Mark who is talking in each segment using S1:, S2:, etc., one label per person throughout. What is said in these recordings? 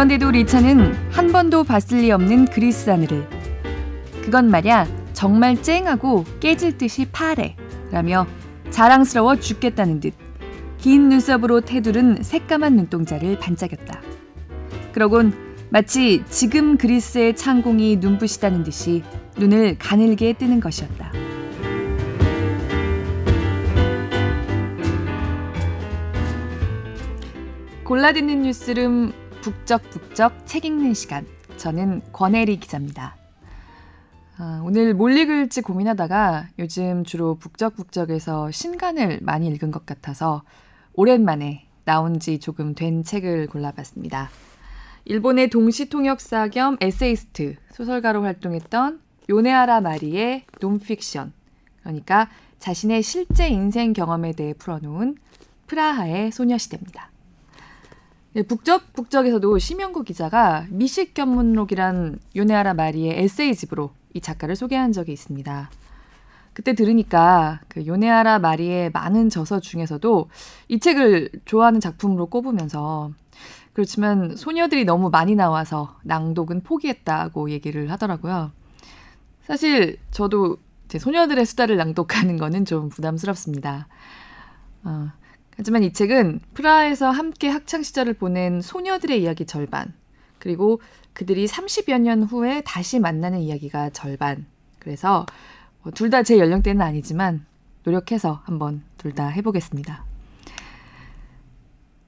S1: 그런데도 리차는 한 번도 봤을 리 없는 그리스 하늘을 그건 말야 정말 쨍하고 깨질 듯이 파래 라며 자랑스러워 죽겠다는 듯 긴 눈썹으로 테두른 새까만 눈동자를 반짝였다. 그러곤 마치 지금 그리스의 창공이 눈부시다는 듯이 눈을 가늘게 뜨는 것이었다. 골라 듣는 뉴스룸 북적북적 책 읽는 시간. 저는 권애리 기자입니다. 아, 오늘 뭘 읽을지 고민하다가 요즘 주로 북적북적에서 신간을 많이 읽은 것 같아서 오랜만에 나온 지 조금 된 책을 골라봤습니다. 일본의 동시통역사 겸 에세이스트, 소설가로 활동했던 요네하라 마리의 논픽션, 그러니까 자신의 실제 인생 경험에 대해 풀어놓은 프라하의 소녀시대입니다. 네, 북적 북적에서도 심영구 기자가 미식 견문록이란 요네하라 마리의 에세이집으로 이 작가를 소개한 적이 있습니다. 그때 들으니까 그 요네하라 마리의 많은 저서 중에서도 이 책을 좋아하는 작품으로 꼽으면서 그렇지만 소녀들이 너무 많이 나와서 낭독은 포기했다고 얘기를 하더라고요. 사실 저도 제 소녀들의 수다를 낭독하는 거는 좀 부담스럽습니다. 어, 하지만 이 책은 프라하에서 함께 학창 시절을 보낸 소녀들의 이야기 절반, 그리고 그들이 30여 년 후에 다시 만나는 이야기가 절반. 그래서 뭐 둘다 제 연령대는 아니지만 노력해서 한번 둘 다 해보겠습니다.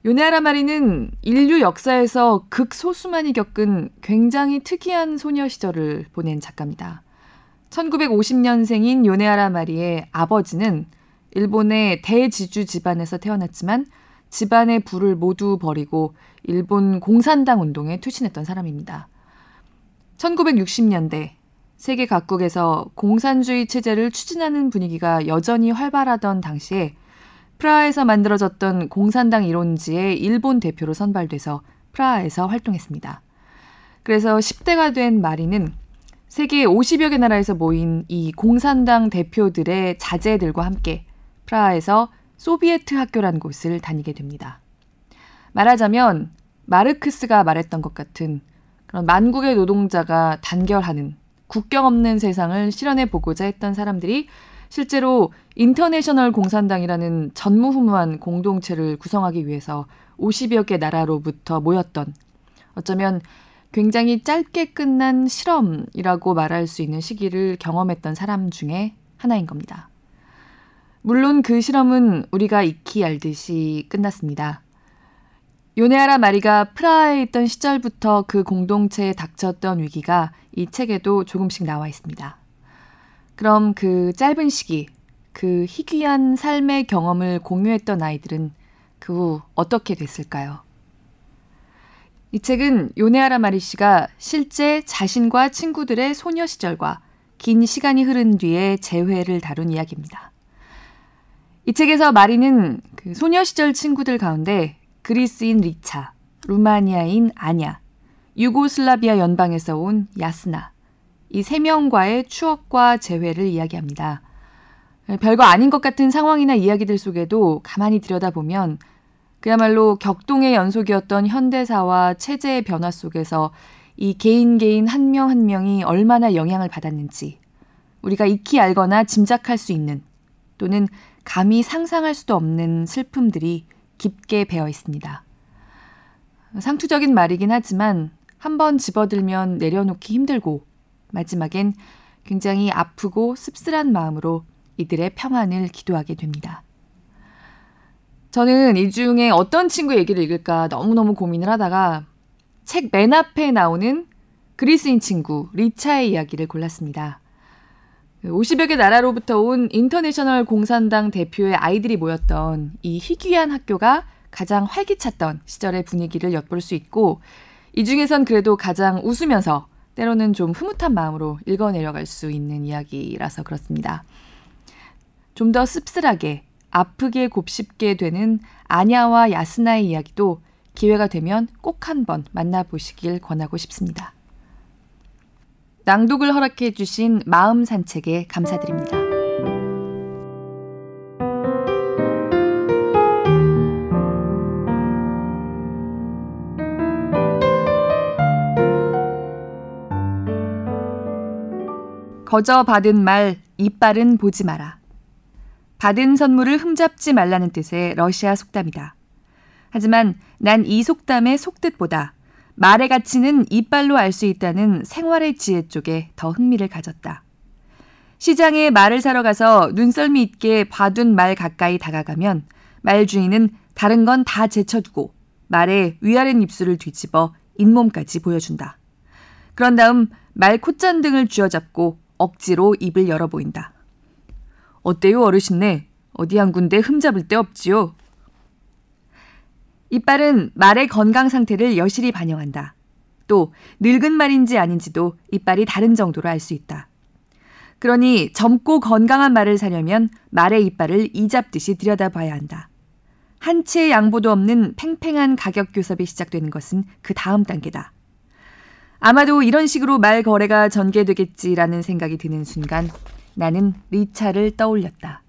S1: 요네하라 마리는 인류 역사에서 극소수만이 겪은 굉장히 특이한 소녀 시절을 보낸 작가입니다. 1950년생인 요네하라 마리의 아버지는 일본의 대지주 집안에서 태어났지만 집안의 부를 모두 버리고 일본 공산당 운동에 투신했던 사람입니다. 1960년대 세계 각국에서 공산주의 체제를 추진하는 분위기가 여전히 활발하던 당시에 프라하에서 만들어졌던 공산당 이론지의 일본 대표로 선발돼서 프라하에서 활동했습니다. 그래서 10대가 된 마리는 세계 50여 개 나라에서 모인 이 공산당 대표들의 자제들과 함께 프라하에서 소비에트 학교란 곳을 다니게 됩니다. 말하자면 마르크스가 말했던 것 같은 그런 만국의 노동자가 단결하는 국경 없는 세상을 실현해 보고자 했던 사람들이 실제로 인터내셔널 공산당이라는 전무후무한 공동체를 구성하기 위해서 50여 개 나라로부터 모였던 어쩌면 굉장히 짧게 끝난 실험이라고 말할 수 있는 시기를 경험했던 사람 중에 하나인 겁니다. 물론 그 실험은 우리가 익히 알듯이 끝났습니다. 요네하라 마리가 프라하에 있던 시절부터 그 공동체에 닥쳤던 위기가 이 책에도 조금씩 나와 있습니다. 그럼 그 짧은 시기, 그 희귀한 삶의 경험을 공유했던 아이들은 그 후 어떻게 됐을까요? 이 책은 요네하라 마리 씨가 실제 자신과 친구들의 소녀 시절과 긴 시간이 흐른 뒤에 재회를 다룬 이야기입니다. 이 책에서 마리는 그 소녀 시절 친구들 가운데 그리스인 리차, 루마니아인 아냐, 유고슬라비아 연방에서 온 야스나 이 세 명과의 추억과 재회를 이야기합니다. 별거 아닌 것 같은 상황이나 이야기들 속에도 가만히 들여다보면 그야말로 격동의 연속이었던 현대사와 체제의 변화 속에서 이 개인 개인 한 명한 한 명이 얼마나 영향을 받았는지 우리가 익히 알거나 짐작할 수 있는 또는 감히 상상할 수도 없는 슬픔들이 깊게 배어 있습니다. 상투적인 말이긴 하지만 한 번 집어들면 내려놓기 힘들고 마지막엔 굉장히 아프고 씁쓸한 마음으로 이들의 평안을 기도하게 됩니다. 저는 이 중에 어떤 친구 얘기를 읽을까 너무너무 고민을 하다가 책 맨 앞에 나오는 그리스인 친구 리차의 이야기를 골랐습니다. 50여 개 나라로부터 온 인터내셔널 공산당 대표의 아이들이 모였던 이 희귀한 학교가 가장 활기찼던 시절의 분위기를 엿볼 수 있고 이 중에선 그래도 가장 웃으면서 때로는 좀 흐뭇한 마음으로 읽어내려갈 수 있는 이야기라서 그렇습니다. 좀 더 씁쓸하게 아프게 곱씹게 되는 아냐와 야스나의 이야기도 기회가 되면 꼭 한번 만나보시길 권하고 싶습니다. 낭독을 허락해 주신 마음 산책에 감사드립니다. 거저 받은 말 이빨은 보지 마라. 받은 선물을 흠잡지 말라는 뜻의 러시아 속담이다. 하지만 난 이 속담의 속뜻보다 말의 가치는 이빨로 알 수 있다는 생활의 지혜 쪽에 더 흥미를 가졌다. 시장에 말을 사러 가서 눈썰미 있게 봐둔 말 가까이 다가가면 말 주인은 다른 건 다 제쳐두고 말의 위아래 입술을 뒤집어 잇몸까지 보여준다. 그런 다음 말 콧잔 등을 쥐어잡고 억지로 입을 열어 보인다. 어때요, 어르신네? 어디 한 군데 흠 잡을 데 없지요? 이빨은 말의 건강 상태를 여실히 반영한다. 또 늙은 말인지 아닌지도 이빨이 다른 정도로 알 수 있다. 그러니 젊고 건강한 말을 사려면 말의 이빨을 이잡듯이 들여다봐야 한다. 한 치의 양보도 없는 팽팽한 가격 교섭이 시작되는 것은 그 다음 단계다. 아마도 이런 식으로 말 거래가 전개되겠지라는 생각이 드는 순간 나는 리차를 떠올렸다.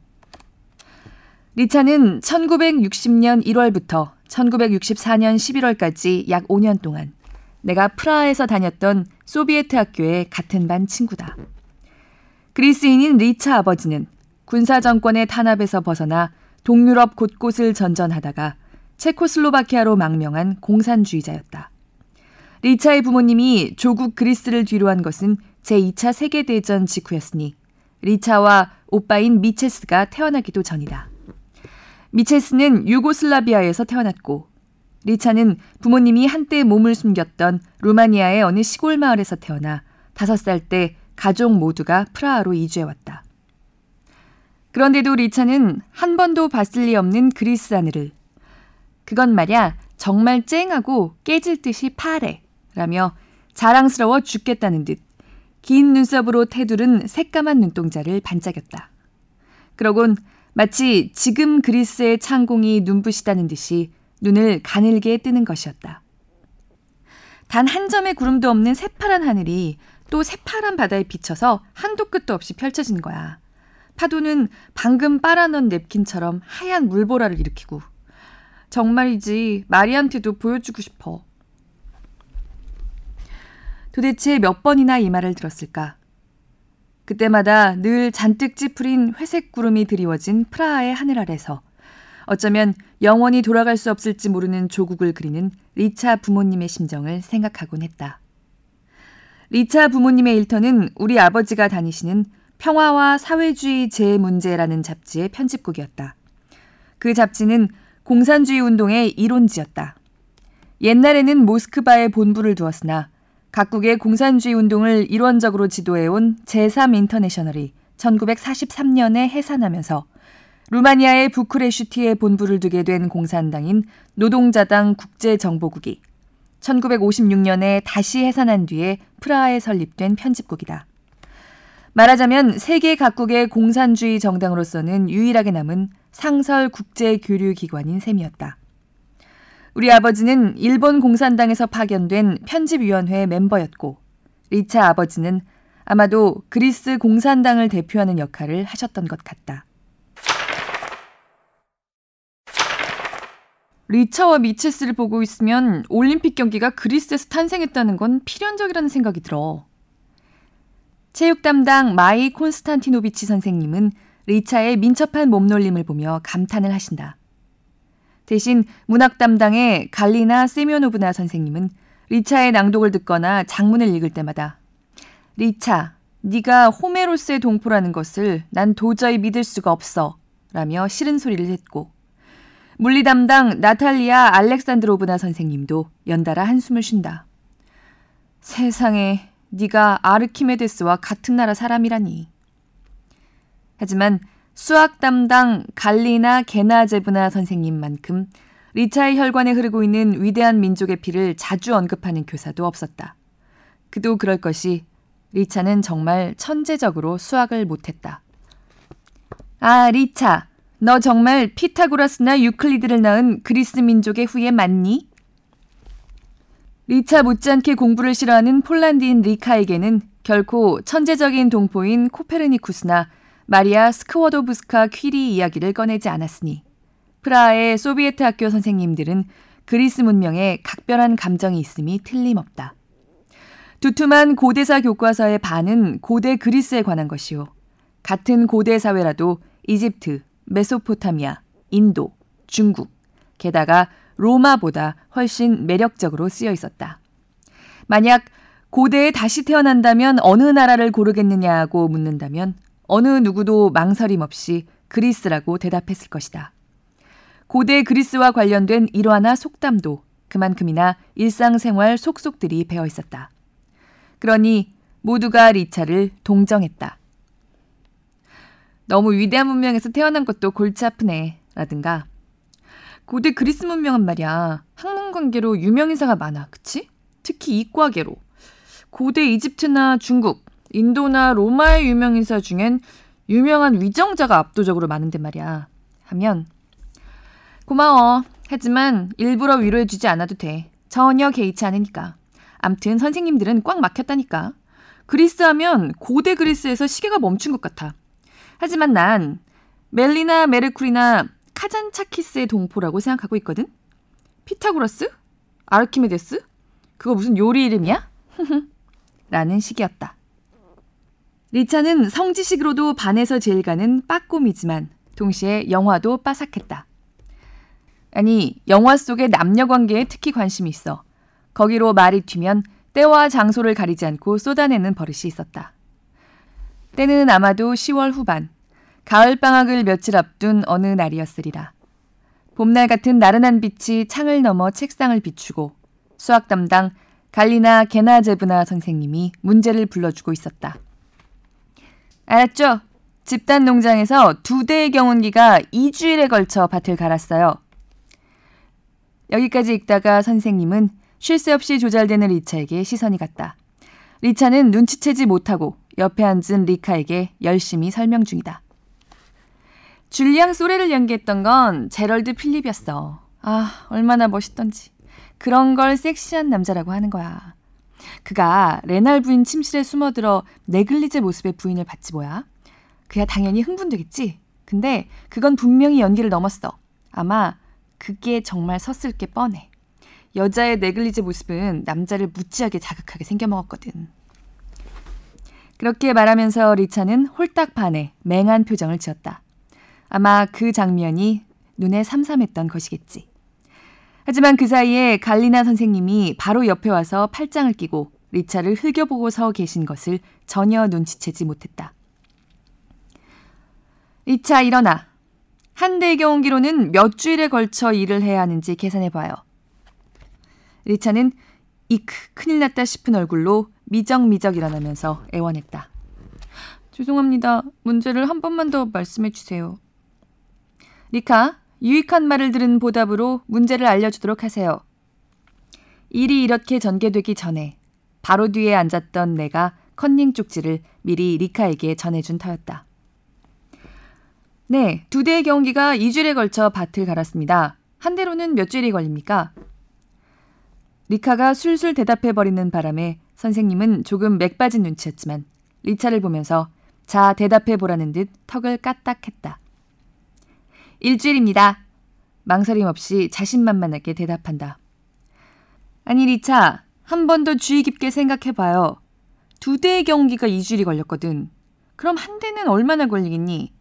S1: 리차는 1960년 1월부터 1964년 11월까지 약 5년 동안 내가 프라하에서 다녔던 소비에트 학교의 같은 반 친구다. 그리스인인 리차 아버지는 군사 정권의 탄압에서 벗어나 동유럽 곳곳을 전전하다가 체코슬로바키아로 망명한 공산주의자였다. 리차의 부모님이 조국 그리스를 뒤로한 것은 제2차 세계대전 직후였으니 리차와 오빠인 미체스가 태어나기도 전이다. 미체스는 유고슬라비아에서 태어났고 리차는 부모님이 한때 몸을 숨겼던 루마니아의 어느 시골 마을에서 태어나 다섯 살때 가족 모두가 프라하로 이주해왔다. 그런데도 리차는 한 번도 봤을 리 없는 그리스 하늘을 그건 말야 정말 쨍하고 깨질 듯이 파래 라며 자랑스러워 죽겠다는 듯 긴 눈썹으로 테두른 새까만 눈동자를 반짝였다. 그러곤 마치 지금 그리스의 창공이 눈부시다는 듯이 눈을 가늘게 뜨는 것이었다. 단 한 점의 구름도 없는 새파란 하늘이 또 새파란 바다에 비쳐서 한도 끝도 없이 펼쳐진 거야. 파도는 방금 빨아넣은 냅킨처럼 하얀 물보라를 일으키고 정말이지 마리한테도 보여주고 싶어. 도대체 몇 번이나 이 말을 들었을까? 그때마다 늘 잔뜩 찌푸린 회색 구름이 드리워진 프라하의 하늘 아래서 어쩌면 영원히 돌아갈 수 없을지 모르는 조국을 그리는 리차 부모님의 심정을 생각하곤 했다. 리차 부모님의 일터는 우리 아버지가 다니시는 평화와 사회주의 재문제라는 잡지의 편집국이었다. 그 잡지는 공산주의 운동의 이론지였다. 옛날에는 모스크바에 본부를 두었으나 각국의 공산주의 운동을 일원적으로 지도해온 제3인터내셔널이 1943년에 해산하면서 루마니아의 부크레슈티에 본부를 두게 된 공산당인 노동자당 국제정보국이 1956년에 다시 해산한 뒤에 프라하에 설립된 편집국이다. 말하자면 세계 각국의 공산주의 정당으로서는 유일하게 남은 상설 국제 교류 기관인 셈이었다. 우리 아버지는 일본 공산당에서 파견된 편집위원회 멤버였고 리차 아버지는 아마도 그리스 공산당을 대표하는 역할을 하셨던 것 같다. 리차와 미체스를 보고 있으면 올림픽 경기가 그리스에서 탄생했다는 건 필연적이라는 생각이 들어. 체육 담당 마이 콘스탄티노비치 선생님은 리차의 민첩한 몸놀림을 보며 감탄을 하신다. 대신 문학 담당의 갈리나 세미오노브나 선생님은 리차의 낭독을 듣거나 작문을 읽을 때마다 리차, 네가 호메로스의 동포라는 것을 난 도저히 믿을 수가 없어 라며 싫은 소리를 했고 물리 담당 나탈리아 알렉산드로브나 선생님도 연달아 한숨을 쉰다. 세상에 네가 아르키메데스와 같은 나라 사람이라니. 하지만 수학 담당 갈리나 게나제브나 선생님만큼 리차의 혈관에 흐르고 있는 위대한 민족의 피를 자주 언급하는 교사도 없었다. 그도 그럴 것이 리차는 정말 천재적으로 수학을 못했다. 아, 리차. 너 정말 피타고라스나 유클리드를 낳은 그리스 민족의 후예 맞니? 리차 못지않게 공부를 싫어하는 폴란드인 리카에게는 결코 천재적인 동포인 코페르니쿠스나 마리아 스크워도브스카 퀴리 이야기를 꺼내지 않았으니 프라하의 소비에트 학교 선생님들은 그리스 문명에 각별한 감정이 있음이 틀림없다. 두툼한 고대사 교과서의 반은 고대 그리스에 관한 것이요. 같은 고대 사회라도 이집트, 메소포타미아, 인도, 중국, 게다가 로마보다 훨씬 매력적으로 쓰여 있었다. 만약 고대에 다시 태어난다면 어느 나라를 고르겠느냐고 묻는다면 어느 누구도 망설임 없이 그리스라고 대답했을 것이다. 고대 그리스와 관련된 일화나 속담도 그만큼이나 일상생활 속속들이 배어 있었다. 그러니 모두가 리차를 동정했다. 너무 위대한 문명에서 태어난 것도 골치 아프네. 라든가. 고대 그리스 문명은 말이야. 학문 관계로 유명인사가 많아. 그치? 특히 이과계로. 고대 이집트나 중국, 인도나 로마의 유명 인사 중엔 유명한 위정자가 압도적으로 많은데 말이야. 하면 고마워. 하지만 일부러 위로해주지 않아도 돼. 전혀 개의치 않으니까. 암튼 선생님들은 꽉 막혔다니까. 그리스 하면 고대 그리스에서 시계가 멈춘 것 같아. 하지만 난 멜리나 메르쿠리나 카잔차키스의 동포라고 생각하고 있거든? 피타고라스? 아르키메데스? 그거 무슨 요리 이름이야? 라는 식이었다. 리차는 성지식으로도 반에서 제일 가는 빠꼼이지만 동시에 영화도 빠삭했다. 아니, 영화 속의 남녀 관계에 특히 관심이 있어. 거기로 말이 튀면 때와 장소를 가리지 않고 쏟아내는 버릇이 있었다. 때는 아마도 10월 후반, 가을방학을 며칠 앞둔 어느 날이었으리라. 봄날 같은 나른한 빛이 창을 넘어 책상을 비추고 수학 담당 갈리나 게나제브나 선생님이 문제를 불러주고 있었다. 알았죠? 집단 농장에서 두 대의 경운기가 2주일에 걸쳐 밭을 갈았어요. 여기까지 읽다가 선생님은 쉴 새 없이 조잘되는 리차에게 시선이 갔다. 리차는 눈치채지 못하고 옆에 앉은 리카에게 열심히 설명 중이다. 줄리앙 소레를 연기했던 건 제럴드 필립이었어. 아, 얼마나 멋있던지. 그런 걸 섹시한 남자라고 하는 거야. 그가 레날 부인 침실에 숨어들어 네글리제 모습의 부인을 봤지 뭐야. 그야 당연히 흥분되겠지. 근데 그건 분명히 연기를 넘었어. 아마 그게 정말 섰을 게 뻔해. 여자의 네글리제 모습은 남자를 무지하게 자극하게 생겨먹었거든. 그렇게 말하면서 리차는 홀딱 반해 맹한 표정을 지었다. 아마 그 장면이 눈에 삼삼했던 것이겠지. 하지만 그 사이에 갈리나 선생님이 바로 옆에 와서 팔짱을 끼고 리차를 흘겨보고 서 계신 것을 전혀 눈치채지 못했다. 리차 일어나. 한 대의 경운기로는 몇 주일에 걸쳐 일을 해야 하는지 계산해봐요. 리차는 이크 큰일 났다 싶은 얼굴로 미적미적 일어나면서 애원했다. 죄송합니다. 문제를 한 번만 더 말씀해 주세요. 리카, 유익한 말을 들은 보답으로 문제를 알려주도록 하세요. 일이 이렇게 전개되기 전에 바로 뒤에 앉았던 내가 컨닝 쪽지를 미리 리카에게 전해준 터였다. 네, 두 대의 경기가 2주일에 걸쳐 밭을 갈았습니다. 한 대로는 몇 주일이 걸립니까? 리카가 술술 대답해버리는 바람에 선생님은 조금 맥 빠진 눈치였지만 리차를 보면서 자 대답해보라는 듯 턱을 까딱했다. 일주일입니다. 망설임 없이 자신만만하게 대답한다. 아니, 리차, 한 번 더 주의 깊게 생각해봐요. 두 대의 경기가 2주일이 걸렸거든. 그럼 한 대는 얼마나 걸리겠니?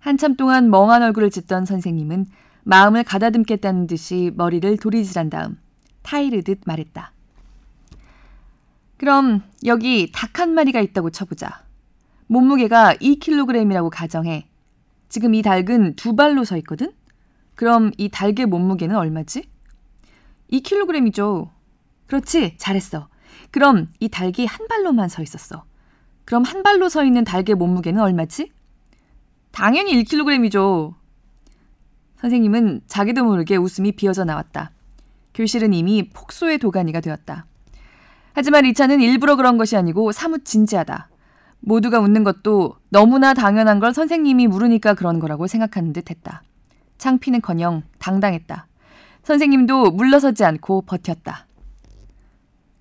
S1: 한참 동안 멍한 얼굴을 짓던 선생님은 마음을 가다듬겠다는 듯이 머리를 도리질한 다음 타이르듯 말했다. 그럼 여기 닭 한 마리가 있다고 쳐보자. 몸무게가 2kg이라고 가정해. 지금 이 닭은 두 발로 서 있거든? 그럼 이 닭의 몸무게는 얼마지? 2kg이죠. 그렇지, 잘했어. 그럼 이 닭이 한 발로만 서 있었어. 그럼 한 발로 서 있는 닭의 몸무게는 얼마지? 당연히 1kg이죠. 선생님은 자기도 모르게 웃음이 비어져 나왔다. 교실은 이미 폭소의 도가니가 되었다. 하지만 리차는 일부러 그런 것이 아니고 사뭇 진지하다. 모두가 웃는 것도 너무나 당연한 걸 선생님이 물으니까 그런 거라고 생각하는 듯 했다. 창피는커녕 당당했다. 선생님도 물러서지 않고 버텼다.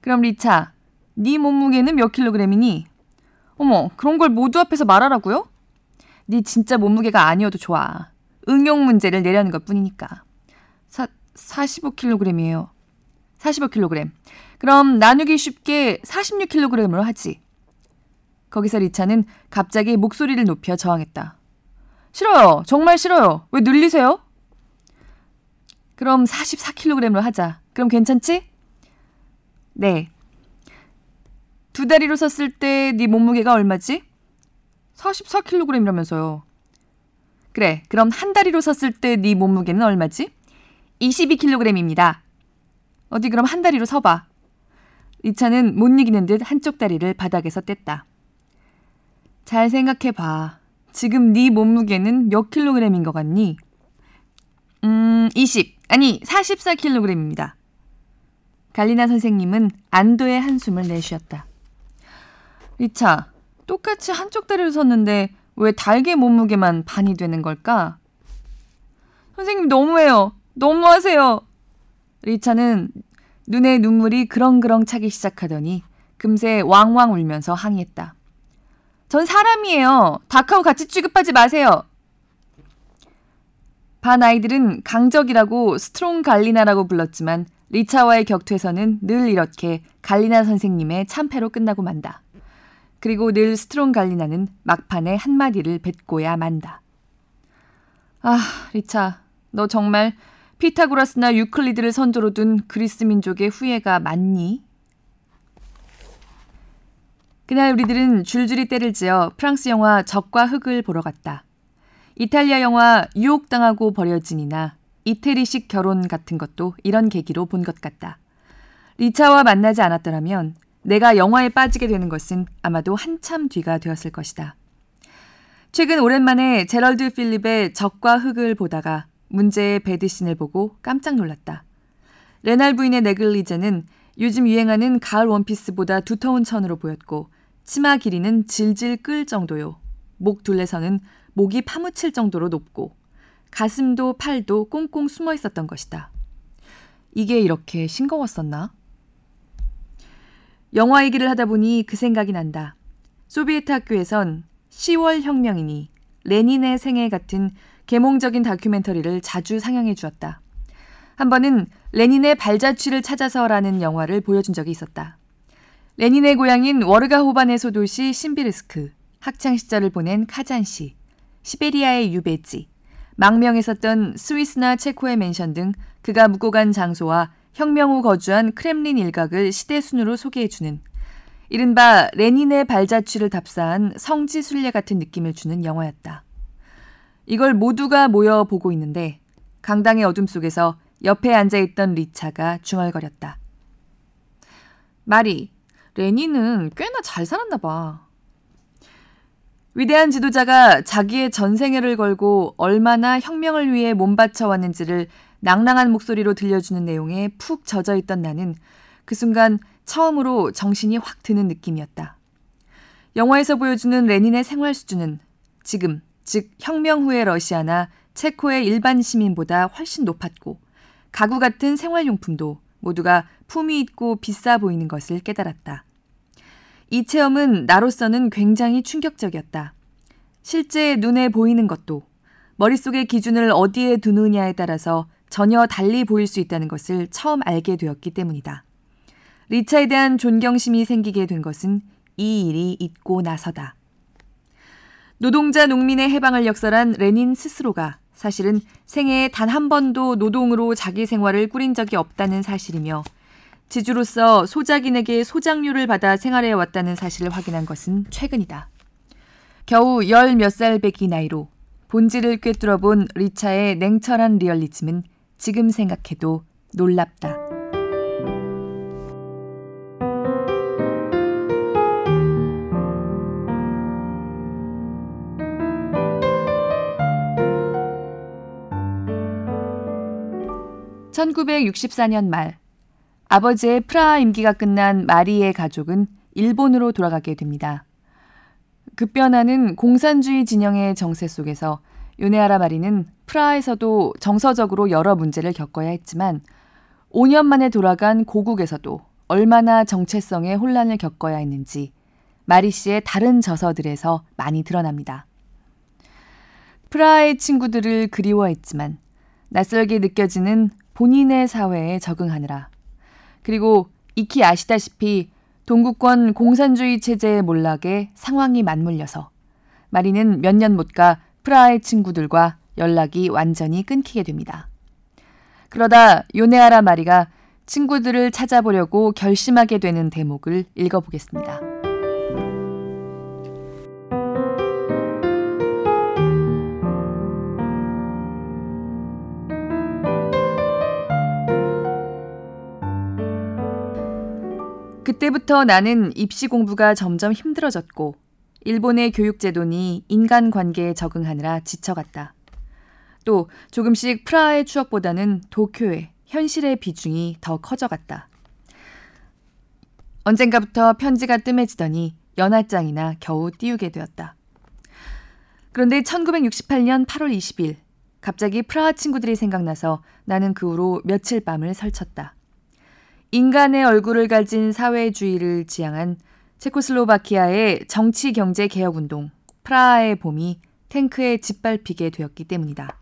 S1: 그럼 리차, 네 몸무게는 몇 킬로그램이니? 어머, 그런 걸 모두 앞에서 말하라고요? 네 진짜 몸무게가 아니어도 좋아. 응용 문제를 내려는 것 뿐이니까. 사, 45kg이에요. 45kg. 그럼 나누기 쉽게 46kg으로 하지. 거기서 리차는 갑자기 목소리를 높여 저항했다. 싫어요. 정말 싫어요. 왜 늘리세요? 그럼 44kg로 하자. 그럼 괜찮지? 네. 두 다리로 섰을 때 네 몸무게가 얼마지? 44kg이라면서요. 그래. 그럼 한 다리로 섰을 때 네 몸무게는 얼마지? 22kg입니다. 어디 그럼 한 다리로 서봐. 리차는 못 이기는 듯 한쪽 다리를 바닥에서 뗐다. 잘 생각해봐. 지금 네 몸무게는 몇 킬로그램인 것 같니? 음, 20. 아니, 44킬로그램입니다. 갈리나 선생님은 안도의 한숨을 내쉬었다. 리차, 똑같이 한쪽 다리로 섰는데 왜 닭의 몸무게만 반이 되는 걸까? 선생님 너무해요. 너무하세요. 리차는 눈에 눈물이 그렁그렁 차기 시작하더니 금세 왕왕 울면서 항의했다. 전 사람이에요. 닭하고 같이 취급하지 마세요. 반 아이들은 강적이라고 스트롱 갈리나라고 불렀지만 리차와의 격투에서는 늘 이렇게 갈리나 선생님의 참패로 끝나고 만다. 그리고 늘 스트롱 갈리나는 막판에 한마디를 뱉고야 만다. 아, 리차, 너 정말 피타고라스나 유클리드를 선조로 둔 그리스 민족의 후예가 맞니? 그날 우리들은 줄줄이 떼를 지어 프랑스 영화 적과 흑을 보러 갔다. 이탈리아 영화 유혹당하고 버려진이나 이태리식 결혼 같은 것도 이런 계기로 본 것 같다. 리차와 만나지 않았더라면 내가 영화에 빠지게 되는 것은 아마도 한참 뒤가 되었을 것이다. 최근 오랜만에 제럴드 필립의 적과 흙을 보다가 문제의 배드신을 보고 깜짝 놀랐다. 레날 부인의 네글리제는 요즘 유행하는 가을 원피스보다 두터운 천으로 보였고 치마 길이는 질질 끌 정도요. 목 둘레선은 목이 파묻힐 정도로 높고 가슴도 팔도 꽁꽁 숨어 있었던 것이다. 이게 이렇게 싱거웠었나? 영화 얘기를 하다 보니 그 생각이 난다. 소비에트 학교에선 10월 혁명이니 레닌의 생애 같은 계몽적인 다큐멘터리를 자주 상영해 주었다. 한 번은 레닌의 발자취를 찾아서라는 영화를 보여준 적이 있었다. 레닌의 고향인 워르가 호반의 소도시 신비르스크, 학창 시절을 보낸 카잔시, 시베리아의 유배지, 망명에 섰던 스위스나 체코의 맨션 등 그가 묵고 간 장소와 혁명 후 거주한 크렘린 일각을 시대 순으로 소개해주는 이른바 레닌의 발자취를 답사한 성지 순례 같은 느낌을 주는 영화였다. 이걸 모두가 모여 보고 있는데 강당의 어둠 속에서 옆에 앉아 있던 리차가 중얼거렸다. 마리, 레니는 꽤나 잘 살았나 봐. 위대한 지도자가 자기의 전생애를 걸고 얼마나 혁명을 위해 몸바쳐 왔는지를 낭낭한 목소리로 들려주는 내용에 푹 젖어 있던 나는 그 순간 처음으로 정신이 확 드는 느낌이었다. 영화에서 보여주는 레닌의 생활 수준은 지금, 즉 혁명 후의 러시아나 체코의 일반 시민보다 훨씬 높았고 가구 같은 생활용품도 모두가 품위 있고 비싸 보이는 것을 깨달았다. 이 체험은 나로서는 굉장히 충격적이었다. 실제 눈에 보이는 것도 머릿속의 기준을 어디에 두느냐에 따라서 전혀 달리 보일 수 있다는 것을 처음 알게 되었기 때문이다. 리차에 대한 존경심이 생기게 된 것은 이 일이 있고 나서다. 노동자 농민의 해방을 역설한 레닌 스스로가 사실은 생애에 단 한 번도 노동으로 자기 생활을 꾸린 적이 없다는 사실이며 지주로서 소작인에게 소작료를 받아 생활해 왔다는 사실을 확인한 것은 최근이다. 겨우 열 몇 살 배기 나이로 본질을 꿰뚫어 본 리차의 냉철한 리얼리즘은 지금 생각해도 놀랍다. (1964년) 말 아버지의 프라하 임기가 끝난 마리의 가족은 일본으로 돌아가게 됩니다. 급변하는 공산주의 진영의 정세 속에서 요네하라 마리는 프라하에서도 정서적으로 여러 문제를 겪어야 했지만 5년 만에 돌아간 고국에서도 얼마나 정체성의 혼란을 겪어야 했는지 마리 씨의 다른 저서들에서 많이 드러납니다. 프라하의 친구들을 그리워했지만 낯설게 느껴지는 본인의 사회에 적응하느라 그리고 익히 아시다시피 동구권 공산주의 체제의 몰락에 상황이 맞물려서 마리는 몇 년 못 가 프라하의 친구들과 연락이 완전히 끊기게 됩니다. 그러다 요네아라 마리가 친구들을 찾아보려고 결심하게 되는 대목을 읽어보겠습니다. 그때부터 나는 입시 공부가 점점 힘들어졌고 일본의 교육 제도니 인간 관계에 적응하느라 지쳐갔다. 또 조금씩 프라하의 추억보다는 도쿄의 현실의 비중이 더 커져갔다. 언젠가부터 편지가 뜸해지더니 연하장이나 겨우 띄우게 되었다. 그런데 1968년 8월 20일 갑자기 프라하 친구들이 생각나서 나는 그 후로 며칠 밤을 설쳤다. 인간의 얼굴을 가진 사회주의를 지향한 체코슬로바키아의 정치 경제 개혁 운동 프라하의 봄이 탱크에 짓밟히게 되었기 때문이다.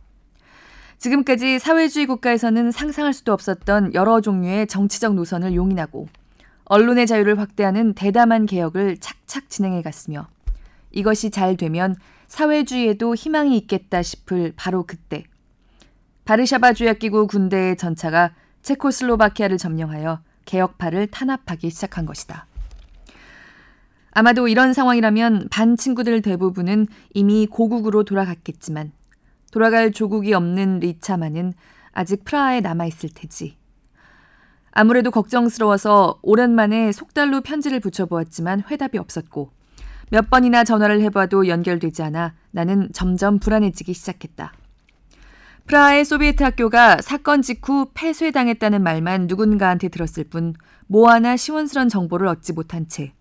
S1: 지금까지 사회주의 국가에서는 상상할 수도 없었던 여러 종류의 정치적 노선을 용인하고 언론의 자유를 확대하는 대담한 개혁을 착착 진행해 갔으며 이것이 잘 되면 사회주의에도 희망이 있겠다 싶을 바로 그때 바르샤바 조약기구 군대의 전차가 체코슬로바키아를 점령하여 개혁파를 탄압하기 시작한 것이다. 아마도 이런 상황이라면 반 친구들 대부분은 이미 고국으로 돌아갔겠지만 돌아갈 조국이 없는 리차만은 아직 프라하에 남아있을 테지. 아무래도 걱정스러워서 오랜만에 속달로 편지를 붙여보았지만 회답이 없었고 몇 번이나 전화를 해봐도 연결되지 않아 나는 점점 불안해지기 시작했다. 프라하의 소비에트 학교가 사건 직후 폐쇄당했다는 말만 누군가한테 들었을 뿐뭐 하나 시원스런 정보를 얻지 못한 채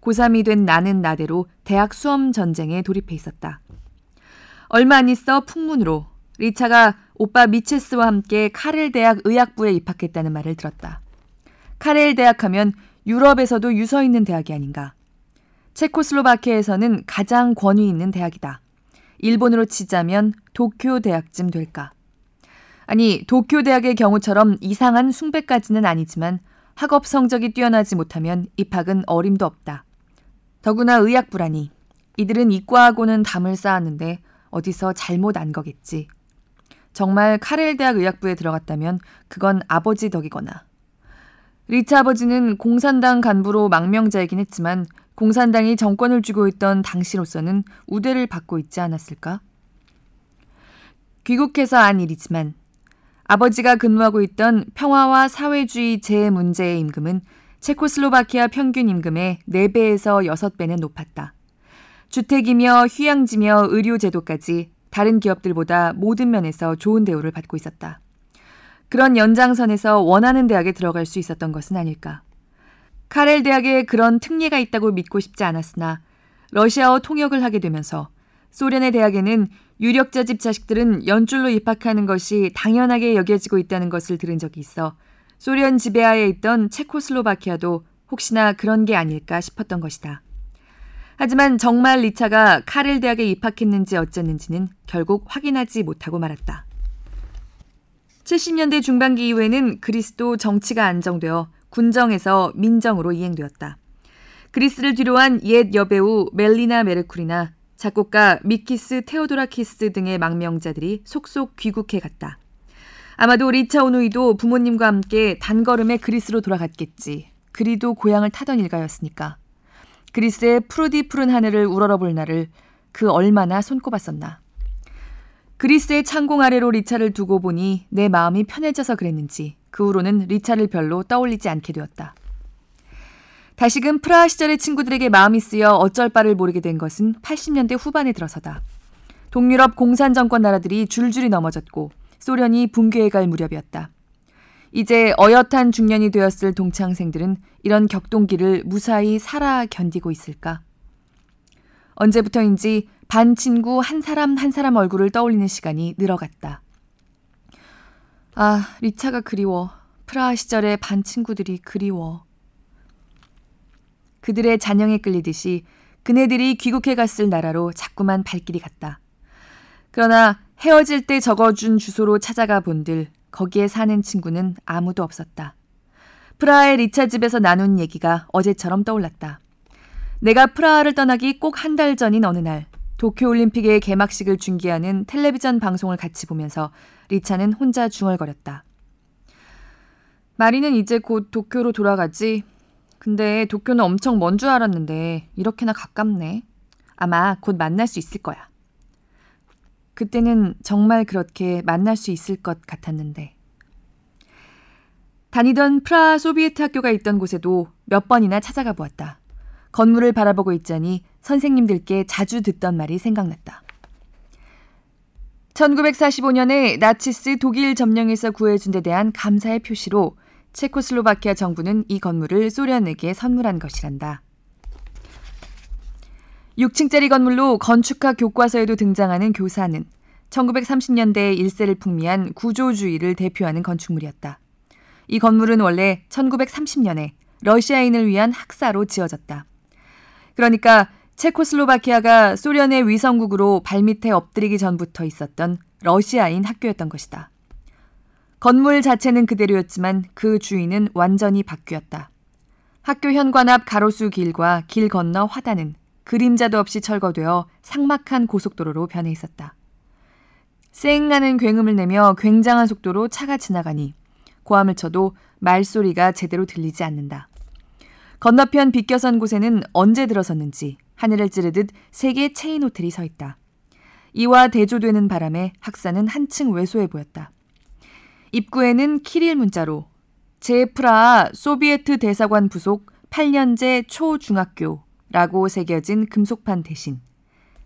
S1: 고3이 된 나는 나대로 대학 수험 전쟁에 돌입해 있었다. 얼마 안 있어 풍문으로 리차가 오빠 미체스와 함께 카렐 대학 의학부에 입학했다는 말을 들었다. 카렐 대학 하면 유럽에서도 유서 있는 대학이 아닌가. 체코슬로바키아에서는 가장 권위 있는 대학이다. 일본으로 치자면 도쿄 대학쯤 될까. 아니, 도쿄 대학의 경우처럼 이상한 숭배까지는 아니지만 학업 성적이 뛰어나지 못하면 입학은 어림도 없다. 더구나 의학부라니. 이들은 이과하고는 담을 쌓았는데 어디서 잘못 안 거겠지. 정말 카렐 대학 의학부에 들어갔다면 그건 아버지 덕이거나. 리차 아버지는 공산당 간부로 망명자이긴 했지만 공산당이 정권을 쥐고 있던 당시로서는 우대를 받고 있지 않았을까? 귀국해서 안 일이지만 아버지가 근무하고 있던 평화와 사회주의 재 문제의 임금은 체코슬로바키아 평균 임금의 4배에서 6배는 높았다. 주택이며 휴양지며 의료제도까지 다른 기업들보다 모든 면에서 좋은 대우를 받고 있었다. 그런 연장선에서 원하는 대학에 들어갈 수 있었던 것은 아닐까. 카렐 대학에 그런 특례가 있다고 믿고 싶지 않았으나 러시아어 통역을 하게 되면서 소련의 대학에는 유력자 집 자식들은 연줄로 입학하는 것이 당연하게 여겨지고 있다는 것을 들은 적이 있어 소련 지배하에 있던 체코슬로바키아도 혹시나 그런 게 아닐까 싶었던 것이다. 하지만 정말 리차가 카렐 대학에 입학했는지 어쨌는지는 결국 확인하지 못하고 말았다. 70년대 중반기 이후에는 그리스도 정치가 안정되어 군정에서 민정으로 이행되었다. 그리스를 뒤로한 옛 여배우 멜리나 메르쿠리나 작곡가 미키스 테오도라키스 등의 망명자들이 속속 귀국해 갔다. 아마도 리차 오누이도 부모님과 함께 단걸음에 그리스로 돌아갔겠지. 그리도 고향을 타던 일가였으니까. 그리스의 푸르디 푸른 하늘을 우러러볼 날을 그 얼마나 손꼽았었나. 그리스의 창공 아래로 리차를 두고 보니 내 마음이 편해져서 그랬는지 그 후로는 리차를 별로 떠올리지 않게 되었다. 다시금 프라하 시절의 친구들에게 마음이 쓰여 어쩔 바를 모르게 된 것은 80년대 후반에 들어서다. 동유럽 공산 정권 나라들이 줄줄이 넘어졌고 소련이 붕괴해 갈 무렵이었다. 이제 어엿한 중년이 되었을 동창생들은 이런 격동기를 무사히 살아 견디고 있을까? 언제부터인지 반 친구 한 사람 한 사람 얼굴을 떠올리는 시간이 늘어갔다. 아, 리차가 그리워. 프라하 시절의 반 친구들이 그리워. 그들의 잔영에 끌리듯이 그네들이 귀국해 갔을 나라로 자꾸만 발길이 갔다. 그러나 헤어질 때 적어준 주소로 찾아가 본들 거기에 사는 친구는 아무도 없었다. 프라하의 리차 집에서 나눈 얘기가 어제처럼 떠올랐다. 내가 프라하를 떠나기 꼭 한 달 전인 어느 날 도쿄올림픽의 개막식을 중계하는 텔레비전 방송을 같이 보면서 리차는 혼자 중얼거렸다. 마리는 이제 곧 도쿄로 돌아가지. 근데 도쿄는 엄청 먼 줄 알았는데 이렇게나 가깝네. 아마 곧 만날 수 있을 거야. 그때는 정말 그렇게 만날 수 있을 것 같았는데. 다니던 프라하 소비에트 학교가 있던 곳에도 몇 번이나 찾아가 보았다. 건물을 바라보고 있자니 선생님들께 자주 듣던 말이 생각났다. 1945년에 나치스 독일 점령에서 구해준 데 대한 감사의 표시로 체코슬로바키아 정부는 이 건물을 소련에게 선물한 것이란다. 6층짜리 건물로 건축학 교과서에도 등장하는 교사는 1930년대에 일세를 풍미한 구조주의를 대표하는 건축물이었다. 이 건물은 원래 1930년에 러시아인을 위한 학사로 지어졌다. 그러니까 체코슬로바키아가 소련의 위성국으로 발밑에 엎드리기 전부터 있었던 러시아인 학교였던 것이다. 건물 자체는 그대로였지만 그 주인은 완전히 바뀌었다. 학교 현관 앞 가로수 길과 길 건너 화단은 그림자도 없이 철거되어 삭막한 고속도로로 변해 있었다. 쌩하는 굉음을 내며 굉장한 속도로 차가 지나가니 고함을 쳐도 말소리가 제대로 들리지 않는다. 건너편 비껴선 곳에는 언제 들어섰는지 하늘을 찌르듯 세 개의 체인 호텔이 서 있다. 이와 대조되는 바람에 학사는 한층 왜소해 보였다. 입구에는 키릴 문자로 재프라하 소비에트 대사관 부속 8년제 초중학교라고 새겨진 금속판 대신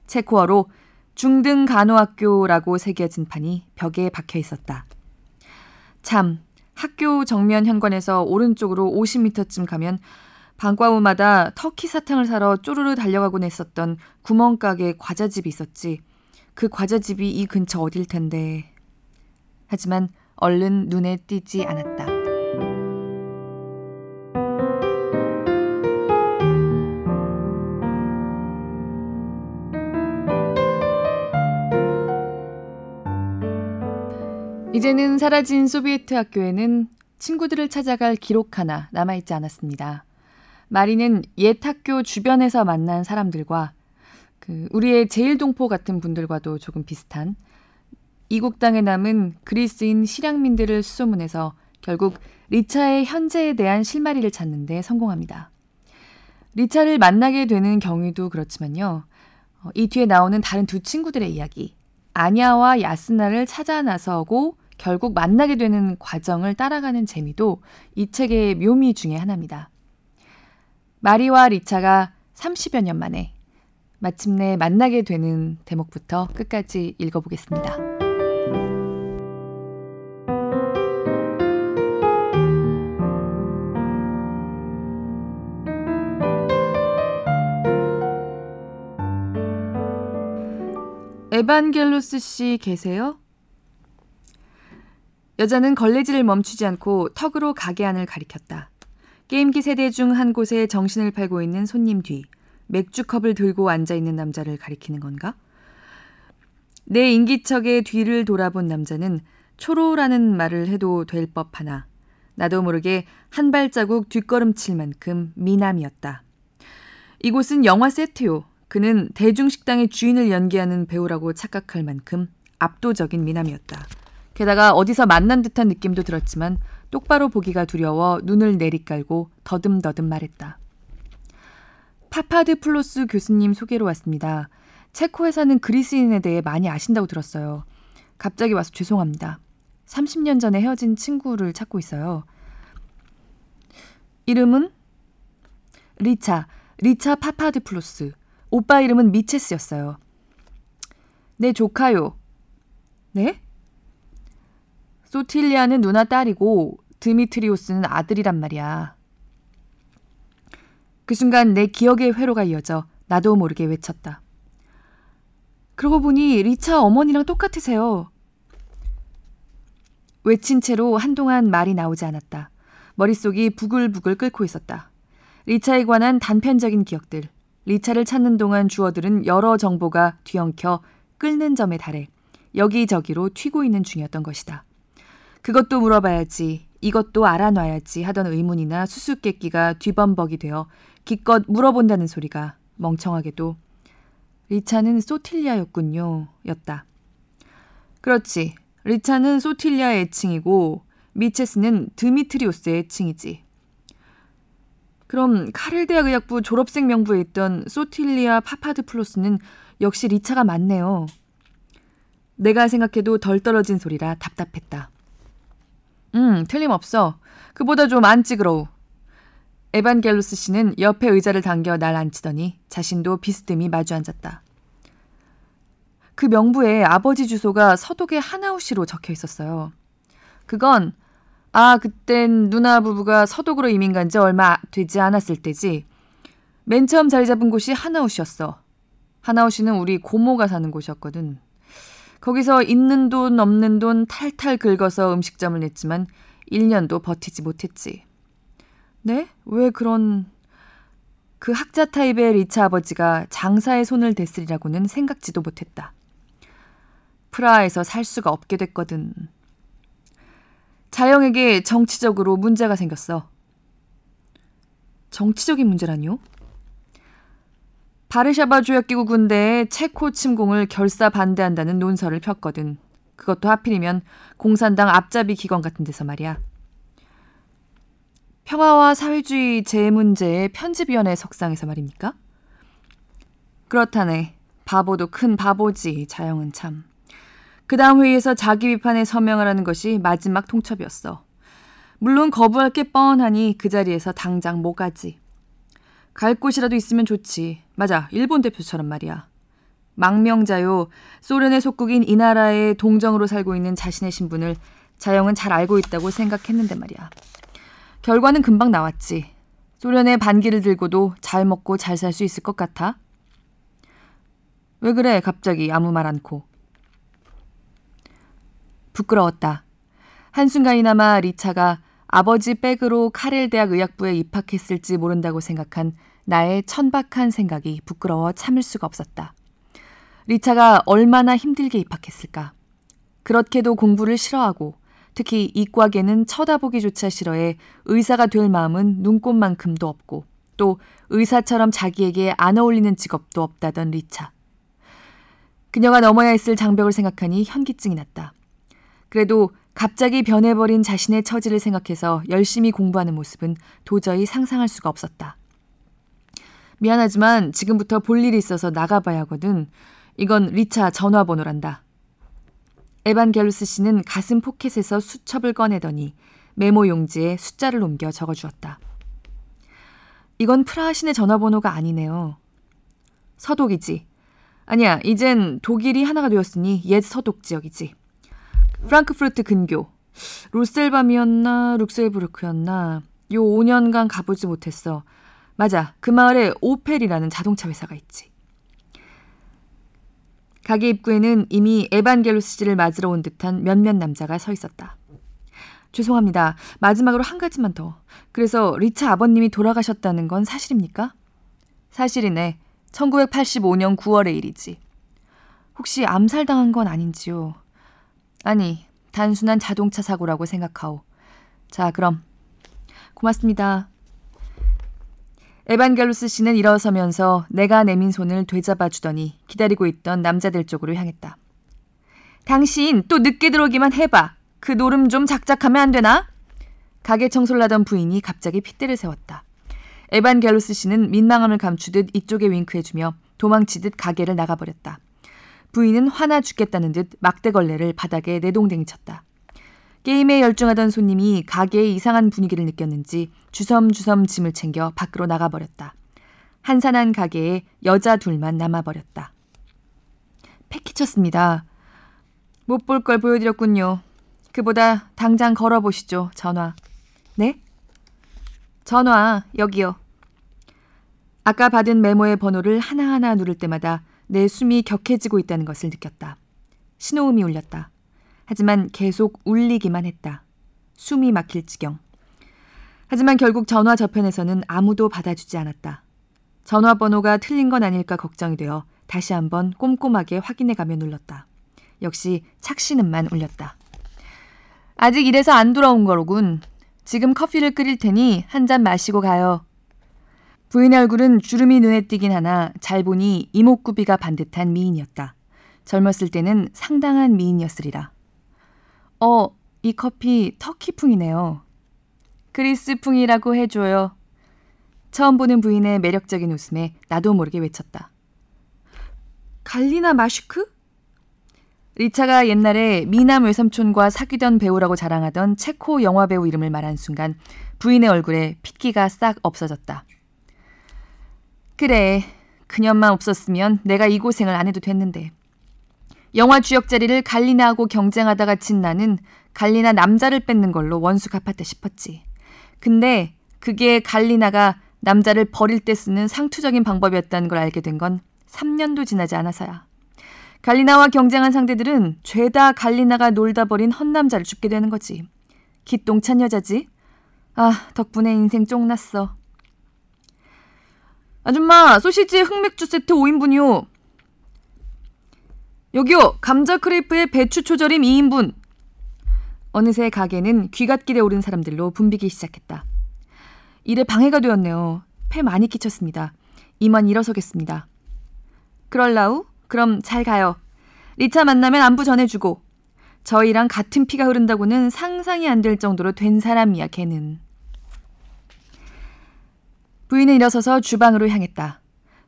S1: 체코어로 중등 간호학교라고 새겨진 판이 벽에 박혀 있었다. 참, 학교 정면 현관에서 오른쪽으로 50m쯤 가면 방과 후마다 터키 사탕을 사러 쪼르르 달려가곤 했었던 구멍가게 과자집이 있었지. 그 과자집이 이 근처 어딜 텐데. 하지만 얼른 눈에 띄지 않았다. 이제는 사라진 소비에트 학교에는 친구들을 찾아갈 기록 하나 남아있지 않았습니다. 마리는 옛 학교 주변에서 만난 사람들과 그 우리의 제일 동포 같은 분들과도 조금 비슷한 이국 땅에 남은 그리스인 실향민들을 수소문해서 결국 리차의 현재에 대한 실마리를 찾는 데 성공합니다. 리차를 만나게 되는 경위도 그렇지만요. 어, 이 뒤에 나오는 다른 두 친구들의 이야기, 아냐와 야스나를 찾아 나서고 결국 만나게 되는 과정을 따라가는 재미도 이 책의 묘미 중의 하나입니다. 마리와 리차가 30여 년 만에 마침내 만나게 되는 대목부터 끝까지 읽어보겠습니다. 에반겔로스 씨 계세요? 여자는 걸레질을 멈추지 않고 턱으로 가게 안을 가리켰다. 게임기 세대 중 한 곳에 정신을 팔고 있는 손님 뒤 맥주컵을 들고 앉아 있는 남자를 가리키는 건가? 내 인기척의 뒤를 돌아본 남자는 초로라는 말을 해도 될 법하나 나도 모르게 한 발자국 뒷걸음칠 만큼 미남이었다. 이곳은 영화 세트요. 그는 대중식당의 주인을 연기하는 배우라고 착각할 만큼 압도적인 미남이었다. 게다가 어디서 만난 듯한 느낌도 들었지만 똑바로 보기가 두려워 눈을 내리깔고 더듬더듬 말했다. 파파도풀로스 교수님 소개로 왔습니다. 체코에 사는 그리스인에 대해 많이 아신다고 들었어요. 갑자기 와서 죄송합니다. 30년 전에 헤어진 친구를 찾고 있어요. 이름은? 리차, 리차 파파도풀로스. 오빠 이름은 미체스였어요. 네, 조카요. 네? 소틸리아는 누나 딸이고 드미트리오스는 아들이란 말이야. 그 순간 내 기억의 회로가 이어져 나도 모르게 외쳤다. 그러고 보니 리차 어머니랑 똑같으세요. 외친 채로 한동안 말이 나오지 않았다. 머릿속이 부글부글 끓고 있었다. 리차에 관한 단편적인 기억들, 리차를 찾는 동안 주어들은 여러 정보가 뒤엉켜 끓는 점에 달해 여기저기로 튀고 있는 중이었던 것이다. 그것도 물어봐야지 이것도 알아놔야지 하던 의문이나 수수께끼가 뒤범벅이 되어 기껏 물어본다는 소리가 멍청하게도 리차는 소틸리아였군요. 였다. 그렇지. 리차는 소틸리아의 애칭이고 미체스는 드미트리오스의 애칭이지. 그럼 카렐 대학 의학부 졸업생 명부에 있던 소틸리아 파파드플로스는 역시 리차가 맞네요. 내가 생각해도 덜 떨어진 소리라 답답했다. 음, 틀림없어. 그보다 좀 앉지 그러우. 에반겔로스 씨는 옆에 의자를 당겨 날 앉히더니 자신도 비스듬히 마주 앉았다. 그 명부에 아버지 주소가 서독의 하나우시로 적혀 있었어요. 그건 아, 그땐 누나 부부가 서독으로 이민 간 지 얼마 되지 않았을 때지. 맨 처음 자리 잡은 곳이 하나우시였어. 하나우시는 우리 고모가 사는 곳이었거든. 거기서 있는 돈 없는 돈 탈탈 긁어서 음식점을 냈지만 1년도 버티지 못했지. 네? 왜 그런 그 학자 타입의 리차 아버지가 장사에 손을 댔으리라고는 생각지도 못했다. 프라하에서 살 수가 없게 됐거든. 자영에게 정치적으로 문제가 생겼어. 정치적인 문제라니요? 바르샤바 조약기구 군대에 체코 침공을 결사 반대한다는 논설을 폈거든. 그것도 하필이면 공산당 앞잡이 기관 같은 데서 말이야. 평화와 사회주의 재문제의 편집위원회 석상에서 말입니까? 그렇다네. 바보도 큰 바보지, 자영은 참. 그 다음 회의에서 자기 비판에 서명을 하는 것이 마지막 통첩이었어. 물론 거부할 게 뻔하니 그 자리에서 당장 못 가지. 갈 곳이라도 있으면 좋지. 맞아, 일본 대표처럼 말이야. 망명자요. 소련의 속국인 이 나라의 동정으로 살고 있는 자신의 신분을 자영은 잘 알고 있다고 생각했는데 말이야. 결과는 금방 나왔지. 소련의 반기를 들고도 잘 먹고 잘 살 수 있을 것 같아? 왜 그래, 갑자기 아무 말 않고. 부끄러웠다. 한순간이나마 리차가 아버지 백으로 카렐 대학 의학부에 입학했을지 모른다고 생각한 나의 천박한 생각이 부끄러워 참을 수가 없었다. 리차가 얼마나 힘들게 입학했을까. 그렇게도 공부를 싫어하고 특히 이과계는 쳐다보기조차 싫어해 의사가 될 마음은 눈꽃만큼도 없고 또 의사처럼 자기에게 안 어울리는 직업도 없다던 리차. 그녀가 넘어야 했을 장벽을 생각하니 현기증이 났다. 그래도 갑자기 변해버린 자신의 처지를 생각해서 열심히 공부하는 모습은 도저히 상상할 수가 없었다. 미안하지만 지금부터 볼 일이 있어서 나가봐야 하거든. 이건 리차 전화번호란다. 에반겔루스 씨는 가슴 포켓에서 수첩을 꺼내더니 메모 용지에 숫자를 옮겨 적어주었다. 이건 프라하 시내 전화번호가 아니네요. 서독이지. 아니야, 이젠 독일이 하나가 되었으니 옛 서독 지역이지. 프랑크푸르트 근교. 로셀밤이었나 룩셀부르크였나 요 5년간 가보지 못했어. 맞아. 그 마을에 오펠이라는 자동차 회사가 있지. 가게 입구에는 이미 에반겔로스 씨를 맞으러 온 듯한 몇몇 남자가 서 있었다. 죄송합니다. 마지막으로 한 가지만 더. 그래서 리차 아버님이 돌아가셨다는 건 사실입니까? 사실이네. 1985년 9월의 일이지. 혹시 암살당한 건 아닌지요? 아니, 단순한 자동차 사고라고 생각하오. 자, 그럼. 고맙습니다. 에반겔루스 씨는 일어서면서 내가 내민 손을 되잡아 주더니 기다리고 있던 남자들 쪽으로 향했다. 당신 또 늦게 들어오기만 해봐. 그 노름 좀 작작하면 안 되나? 가게 청소를 하던 부인이 갑자기 핏대를 세웠다. 에반겔루스 씨는 민망함을 감추듯 이쪽에 윙크해주며 도망치듯 가게를 나가버렸다. 부인은 화나 죽겠다는 듯 막대걸레를 바닥에 내동댕이 쳤다. 게임에 열중하던 손님이 가게의 이상한 분위기를 느꼈는지 주섬주섬 짐을 챙겨 밖으로 나가버렸다. 한산한 가게에 여자 둘만 남아버렸다. 패키쳤습니다. 못 볼 걸 보여드렸군요. 그보다 당장 걸어보시죠, 전화. 네? 전화, 여기요. 아까 받은 메모의 번호를 하나하나 누를 때마다 내 숨이 격해지고 있다는 것을 느꼈다. 신호음이 울렸다. 하지만 계속 울리기만 했다. 숨이 막힐 지경. 하지만 결국 전화 저편에서는 아무도 받아주지 않았다. 전화번호가 틀린 건 아닐까 걱정이 되어 다시 한번 꼼꼼하게 확인해 가며 눌렀다. 역시 착신음만 울렸다. 아직 이래서 안 돌아온 거로군. 지금 커피를 끓일 테니 한 잔 마시고 가요. 부인의 얼굴은 주름이 눈에 띄긴 하나 잘 보니 이목구비가 반듯한 미인이었다. 젊었을 때는 상당한 미인이었으리라. 어, 이 커피 터키풍이네요. 그리스풍이라고 해줘요. 처음 보는 부인의 매력적인 웃음에 나도 모르게 외쳤다. 갈리나 마슈크? 리차가 옛날에 미남 외삼촌과 사귀던 배우라고 자랑하던 체코 영화배우 이름을 말한 순간 부인의 얼굴에 핏기가 싹 없어졌다. 그래, 그년만 없었으면 내가 이 고생을 안 해도 됐는데. 영화 주역 자리를 갈리나하고 경쟁하다가 진 나는 갈리나 남자를 뺏는 걸로 원수 갚았다 싶었지. 근데 그게 갈리나가 남자를 버릴 때 쓰는 상투적인 방법이었다는 걸 알게 된 건 3년도 지나지 않아서야. 갈리나와 경쟁한 상대들은 죄다 갈리나가 놀다 버린 헛남자를 죽게 되는 거지. 기똥찬 여자지. 아, 덕분에 인생 쫑났어. 아줌마, 소시지 흑맥주 세트 5인분이요. 여기요, 감자 크레이프에 배추 초절임 2인분. 어느새 가게는 귀갓길에 오른 사람들로 붐비기 시작했다. 일에 방해가 되었네요. 폐 많이 끼쳤습니다. 이만 일어서겠습니다. 그럴라우? 그럼 잘 가요. 리차 만나면 안부 전해주고. 저희랑 같은 피가 흐른다고는 상상이 안 될 정도로 된 사람이야, 걔는. 부인은 일어서서 주방으로 향했다.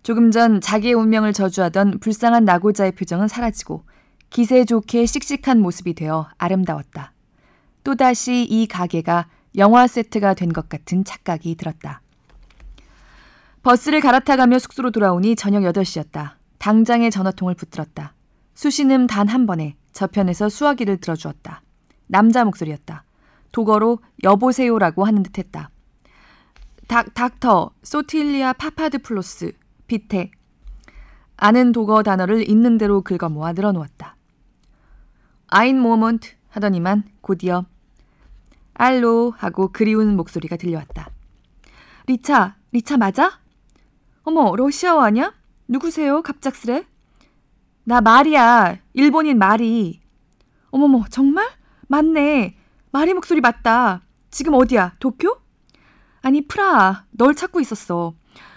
S1: 조금 전 자기의 운명을 저주하던 불쌍한 나고자의 표정은 사라지고 기세 좋게 씩씩한 모습이 되어 아름다웠다. 또다시 이 가게가 영화 세트가 된 것 같은 착각이 들었다. 버스를 갈아타가며 숙소로 돌아오니 저녁 8시였다. 당장에 전화통을 붙들었다. 수신음 단 한 번에 저편에서 수화기를 들어주었다. 남자 목소리였다. 독어로 여보세요라고 하는 듯 했다. 닥, 닥터, 소틸리아 파파드플로스, bitte. 아는 독어 단어를 있는 대로 긁어 모아 늘어놓았다. ein Moment 하더니만 곧이어 Hallo 하고 그리운 목소리가 들려왔다. 리차, 리차 맞아? 어머, 러시아어 아냐? 누구세요? 갑작스레? 나 말이야. 일본인 말이. 어머머, 정말? 맞네. 마리 목소리 맞다. 지금 어디야? 도쿄? 아니, 프라. 널 찾고 있었어.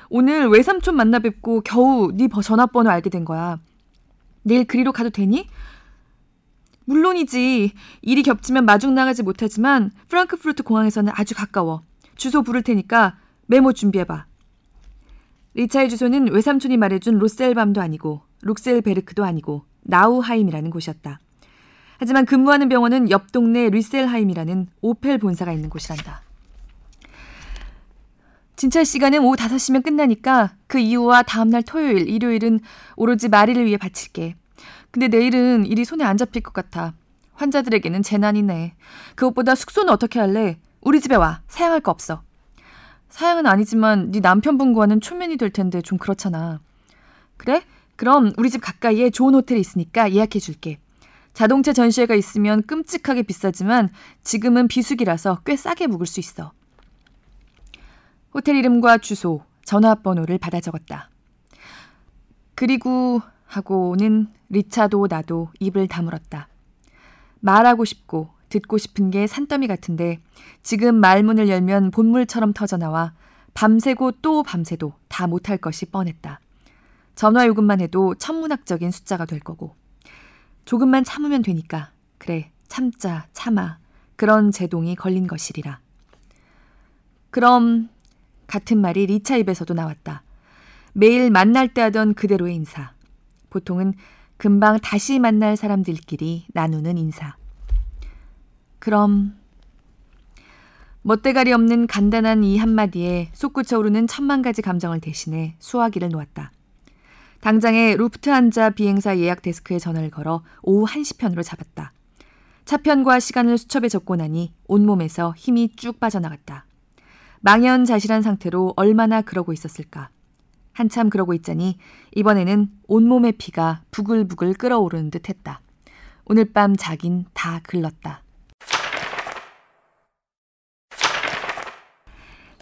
S1: 오늘 외삼촌 만나 뵙고 겨우 네 전화번호 알게 된 거야. 내일 그리로 가도 되니? 물론이지. 일이 겹치면 마중 나가지 못하지만 프랑크푸르트 공항에서는 아주 가까워. 주소 부를 테니까 메모 준비해봐. 리차의 주소는 외삼촌이 말해준 로셀밤도 아니고 룩셀베르크도 아니고 나우하임이라는 곳이었다. 하지만 근무하는 병원은 옆 동네 리셀하임이라는 오펠 본사가 있는 곳이란다. 진찰 시간은 오후 5시면 끝나니까 그 이후와 다음날 토요일, 일요일은 오로지 마리를 위해 바칠게. 근데 내일은 일이 손에 안 잡힐 것 같아. 환자들에게는 재난이네. 그것보다 숙소는 어떻게 할래? 우리 집에 와. 사양할 거 없어. 사양은 아니지만 네 남편분과는 초면이 될 텐데 좀 그렇잖아. 그래? 그럼 우리 집 가까이에 좋은 호텔이 있으니까 예약해 줄게. 자동차 전시회가 있으면 끔찍하게 비싸지만 지금은 비수기라서 꽤 싸게 묵을 수 있어. 호텔 이름과 주소, 전화번호를 받아 적었다. 그리고 하고는 리차도 나도 입을 다물었다. 말하고 싶고 듣고 싶은 게 산더미 같은데 지금 말문을 열면 본물처럼 터져나와 밤새고 또 밤새도 다 못할 것이 뻔했다. 전화 요금만 해도 천문학적인 숫자가 될 거고. 조금만 참으면 되니까. 그래, 참자, 참아. 그런 제동이 걸린 것이리라. 그럼 같은 말이 리차 입에서도 나왔다. 매일 만날 때 하던 그대로의 인사. 보통은 금방 다시 만날 사람들끼리 나누는 인사. 그럼 멋대가리 없는 간단한 이 한마디에 솟구쳐 오르는 천만 가지 감정을 대신해 수화기를 놓았다. 당장에 루프트한자 비행사 예약 데스크에 전화를 걸어 오후 1시 편으로 잡았다. 차편과 시간을 수첩에 적고 나니 온몸에서 힘이 쭉 빠져나갔다. 망연자실한 상태로 얼마나 그러고 있었을까. 한참 그러고 있자니 이번에는 온몸의 피가 부글부글 끓어오르는 듯 했다. 오늘 밤 자긴 다 글렀다.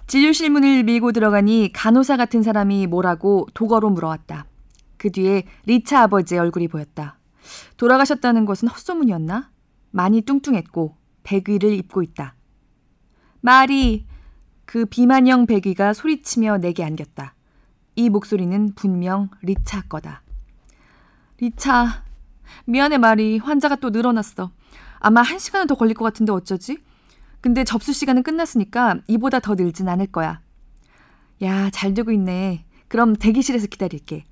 S1: 진료실 문을 밀고 들어가니 간호사 같은 사람이 뭐라고 독어로 물어왔다. 그 뒤에 리차 아버지의 얼굴이 보였다. 돌아가셨다는 것은 헛소문이었나? 많이 뚱뚱했고 백위를 입고 있다. 말이 그 비만형 백위가 소리치며 내게 안겼다. 이 목소리는 분명 리차 거다. 리차, 미안해 말이 환자가 또 늘어났어. 아마 한 시간은 더 걸릴 것 같은데 어쩌지? 근데 접수 시간은 끝났으니까 이보다 더 늘진 않을 거야. 야, 잘 되고 있네. 그럼 대기실에서 기다릴게.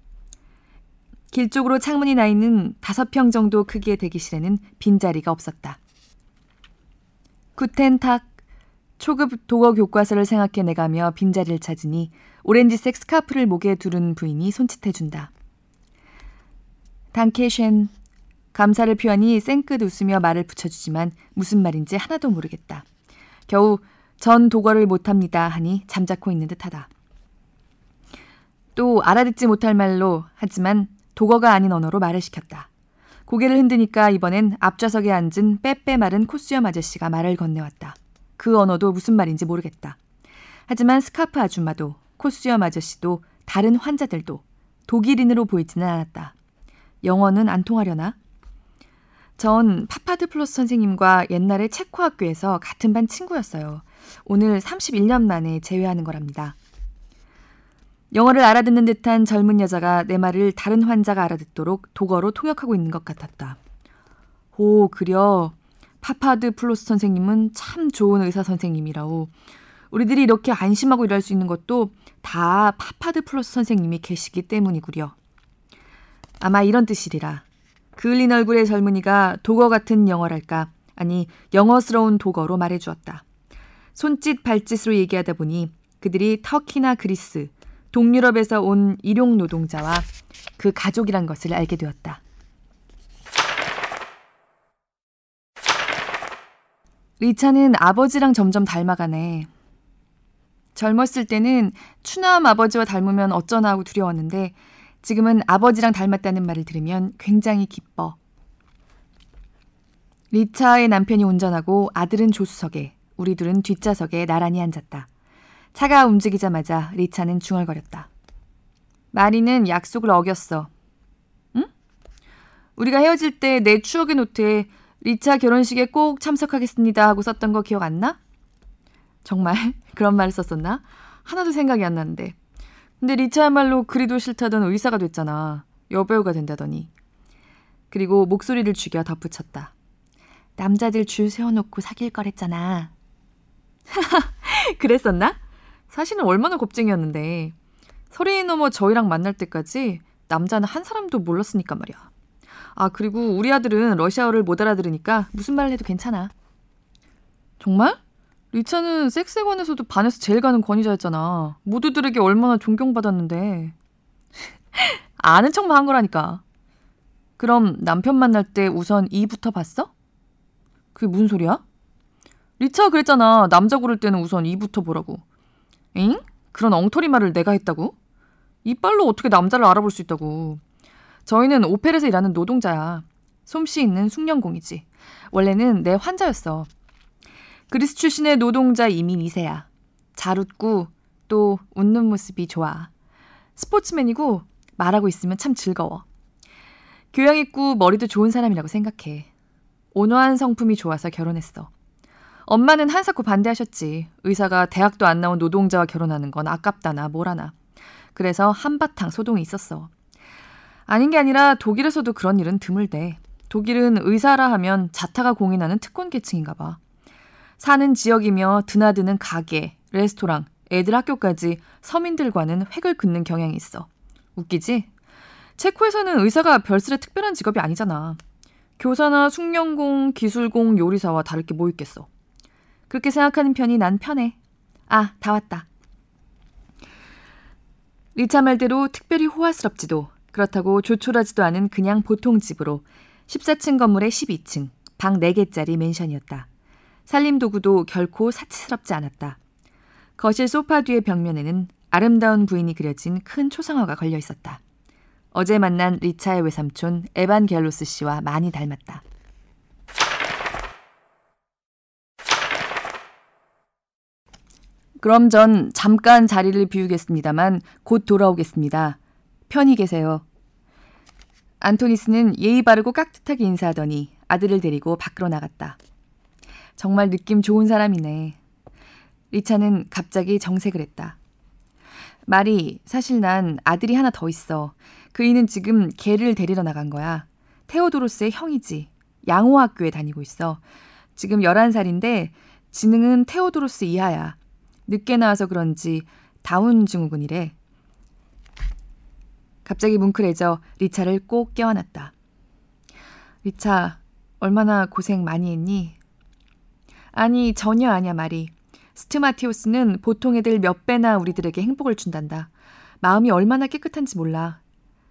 S1: 길 쪽으로 창문이 나 있는 다섯 평 정도 크기의 대기실에는 빈자리가 없었다. 구텐탁 초급 도어 교과서를 생각해 내가며 빈자리를 찾으니 오렌지색 스카프를 목에 두른 부인이 손짓해준다. 단케쉔 감사를 표하니 쌩끗 웃으며 말을 붙여주지만 무슨 말인지 하나도 모르겠다. 겨우 전 도거를 못합니다 하니 잠자코 있는 듯하다. 또 알아듣지 못할 말로 하지만 독어가 아닌 언어로 말을 시켰다. 고개를 흔드니까 이번엔 앞좌석에 앉은 빼빼 마른 콧수염 아저씨가 말을 건네왔다. 그 언어도 무슨 말인지 모르겠다. 하지만 스카프 아줌마도 콧수염 아저씨도 다른 환자들도 독일인으로 보이지는 않았다. 영어는 안 통하려나? 전 파파드플로스 선생님과 옛날에 체코 학교에서 같은 반 친구였어요. 오늘 31년 만에 재회하는 거랍니다. 영어를 알아듣는 듯한 젊은 여자가 내 말을 다른 환자가 알아듣도록 독어로 통역하고 있는 것 같았다. 오, 그려. 파파드플로스 선생님은 참 좋은 의사 선생님이라고. 우리들이 이렇게 안심하고 일할 수 있는 것도 다 파파드플로스 선생님이 계시기 때문이구려. 아마 이런 뜻이리라. 그을린 얼굴의 젊은이가 독어 같은 영어랄까, 아니 영어스러운 독어로 말해주었다. 손짓 발짓으로 얘기하다 보니 그들이 터키나 그리스, 동유럽에서 온 일용 노동자와 그 가족이란 것을 알게 되었다. 리차는 아버지랑 점점 닮아가네. 젊었을 때는 추남 아버지와 닮으면 어쩌나 하고 두려웠는데 지금은 아버지랑 닮았다는 말을 들으면 굉장히 기뻐. 리차의 남편이 운전하고 아들은 조수석에, 우리 둘은 뒷좌석에 나란히 앉았다. 차가 움직이자마자 리차는 중얼거렸다. 마리는 약속을 어겼어. 응? 우리가 헤어질 때 내 추억의 노트에 리차 결혼식에 꼭 참석하겠습니다 하고 썼던 거 기억 안 나? 정말 그런 말을 썼었나? 하나도 생각이 안 나는데. 근데 리차야말로 그리도 싫다던 의사가 됐잖아. 여배우가 된다더니. 그리고 목소리를 죽여 덧붙였다. 남자들 줄 세워놓고 사귈 거랬잖아. 그랬었나? 사실은 얼마나 겁쟁이였는데. 서리 넘어 저희랑 만날 때까지 남자는 한 사람도 몰랐으니까 말이야. 아, 그리고 우리 아들은 러시아어를 못 알아들으니까 무슨 말을 해도 괜찮아. 정말? 리차는 섹스관에서도 반에서 제일 가는 권위자였잖아. 모두들에게 얼마나 존경받았는데. 아는 척만 한 거라니까. 그럼 남편 만날 때 우선 이부터 봤어? 그게 무슨 소리야? 리차가 그랬잖아. 남자 고를 때는 우선 이부터 보라고. 엥? 그런 엉터리 말을 내가 했다고? 이빨로 어떻게 남자를 알아볼 수 있다고. 저희는 오펠에서 일하는 노동자야. 솜씨 있는 숙련공이지. 원래는 내 환자였어. 그리스 출신의 노동자 이민 2세야. 잘 웃고 또 웃는 모습이 좋아. 스포츠맨이고 말하고 있으면 참 즐거워. 교양 있고 머리도 좋은 사람이라고 생각해. 온화한 성품이 좋아서 결혼했어. 엄마는 한사코 반대하셨지. 의사가 대학도 안 나온 노동자와 결혼하는 건 아깝다나 뭐라나. 그래서 한바탕 소동이 있었어. 아닌 게 아니라 독일에서도 그런 일은 드물대. 독일은 의사라 하면 자타가 공인하는 특권 계층인가 봐. 사는 지역이며 드나드는 가게, 레스토랑, 애들 학교까지 서민들과는 획을 긋는 경향이 있어. 웃기지? 체코에서는 의사가 별스레 특별한 직업이 아니잖아. 교사나 숙련공, 기술공, 요리사와 다를 게 뭐 있겠어. 그렇게 생각하는 편이 난 편해. 아, 다 왔다. 리차 말대로 특별히 호화스럽지도 그렇다고 조촐하지도 않은 그냥 보통 집으로 14층 건물의 12층, 방 4개짜리 맨션이었다. 살림 도구도 결코 사치스럽지 않았다. 거실 소파 뒤의 벽면에는 아름다운 부인이 그려진 큰 초상화가 걸려 있었다. 어제 만난 리차의 외삼촌 에반 갤로스 씨와 많이 닮았다. 그럼 전 잠깐 자리를 비우겠습니다만 곧 돌아오겠습니다. 편히 계세요. 안토니스는 예의 바르고 깍듯하게 인사하더니 아들을 데리고 밖으로 나갔다. 정말 느낌 좋은 사람이네. 리차는 갑자기 정색을 했다. 말이 사실 난 아들이 하나 더 있어. 그이는 지금 개를 데리러 나간 거야. 테오도로스의 형이지. 양호학교에 다니고 있어. 지금 11살인데 지능은 테오도로스 이하야. 늦게 나와서 그런지 다운 증후군이래. 갑자기 뭉클해져 리차를 꼭 껴안았다. 리차, 얼마나 고생 많이 했니? 아니, 전혀 아니야, 마리. 스트마티오스는 보통 애들 몇 배나 우리들에게 행복을 준단다. 마음이 얼마나 깨끗한지 몰라.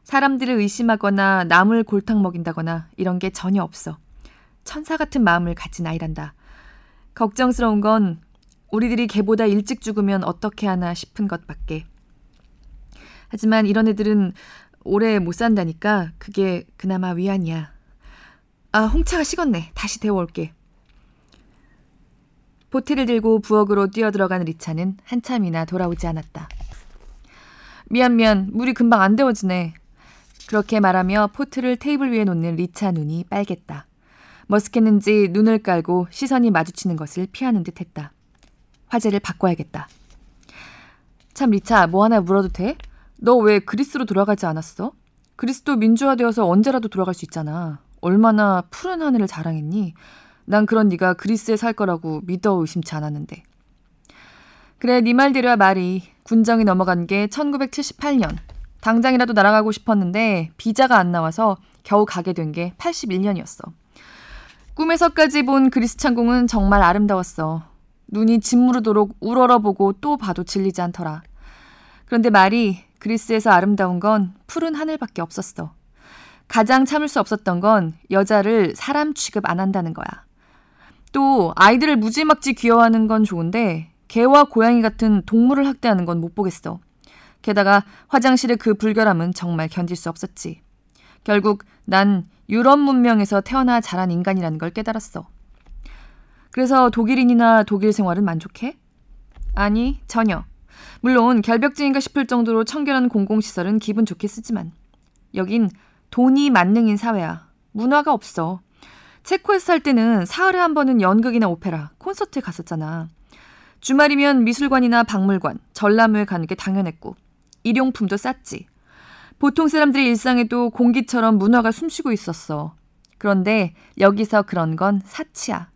S1: 사람들을 의심하거나 남을 골탕 먹인다거나 이런 게 전혀 없어. 천사 같은 마음을 가진 아이란다. 걱정스러운 건 우리들이 개보다 일찍 죽으면 어떻게 하나 싶은 것밖에. 하지만 이런 애들은 오래 못 산다니까 그게 그나마 위안이야. 아, 홍차가 식었네. 다시 데워올게. 보트를 들고 부엌으로 뛰어들어간 리차는 한참이나 돌아오지 않았다. 미안 미안 물이 금방 안 데워지네. 그렇게 말하며 포트를 테이블 위에 놓는 리차 눈이 빨갰다. 머쓱했는지 눈을 깔고 시선이 마주치는 것을 피하는 듯 했다. 화제를 바꿔야겠다. 참 리차 뭐 하나 물어도 돼? 너 왜 그리스로 돌아가지 않았어? 그리스도 민주화되어서 언제라도 돌아갈 수 있잖아. 얼마나 푸른 하늘을 자랑했니? 난 그런 네가 그리스에 살 거라고 믿어 의심치 않았는데. 그래, 네 말대로야 말이. 군정이 넘어간 게 1978년. 당장이라도 날아가고 싶었는데 비자가 안 나와서 겨우 가게 된 게 81년이었어. 꿈에서까지 본 그리스 창공은 정말 아름다웠어. 눈이 짓무르도록 우러러보고 또 봐도 질리지 않더라. 그런데 말이 그리스에서 아름다운 건 푸른 하늘밖에 없었어. 가장 참을 수 없었던 건 여자를 사람 취급 안 한다는 거야. 또 아이들을 무지막지 귀여워하는 건 좋은데 개와 고양이 같은 동물을 학대하는 건 못 보겠어. 게다가 화장실의 그 불결함은 정말 견딜 수 없었지. 결국 난 유럽 문명에서 태어나 자란 인간이라는 걸 깨달았어. 그래서 독일인이나 독일 생활은 만족해? 아니, 전혀. 물론 결벽증인가 싶을 정도로 청결한 공공시설은 기분 좋게 쓰지만 여긴 돈이 만능인 사회야. 문화가 없어. 체코에서 살 때는 사흘에 한 번은 연극이나 오페라, 콘서트에 갔었잖아. 주말이면 미술관이나 박물관, 전람회에 가는 게 당연했고 일용품도 쌌지. 보통 사람들의 일상에도 공기처럼 문화가 숨쉬고 있었어. 그런데 여기서 그런 건 사치야.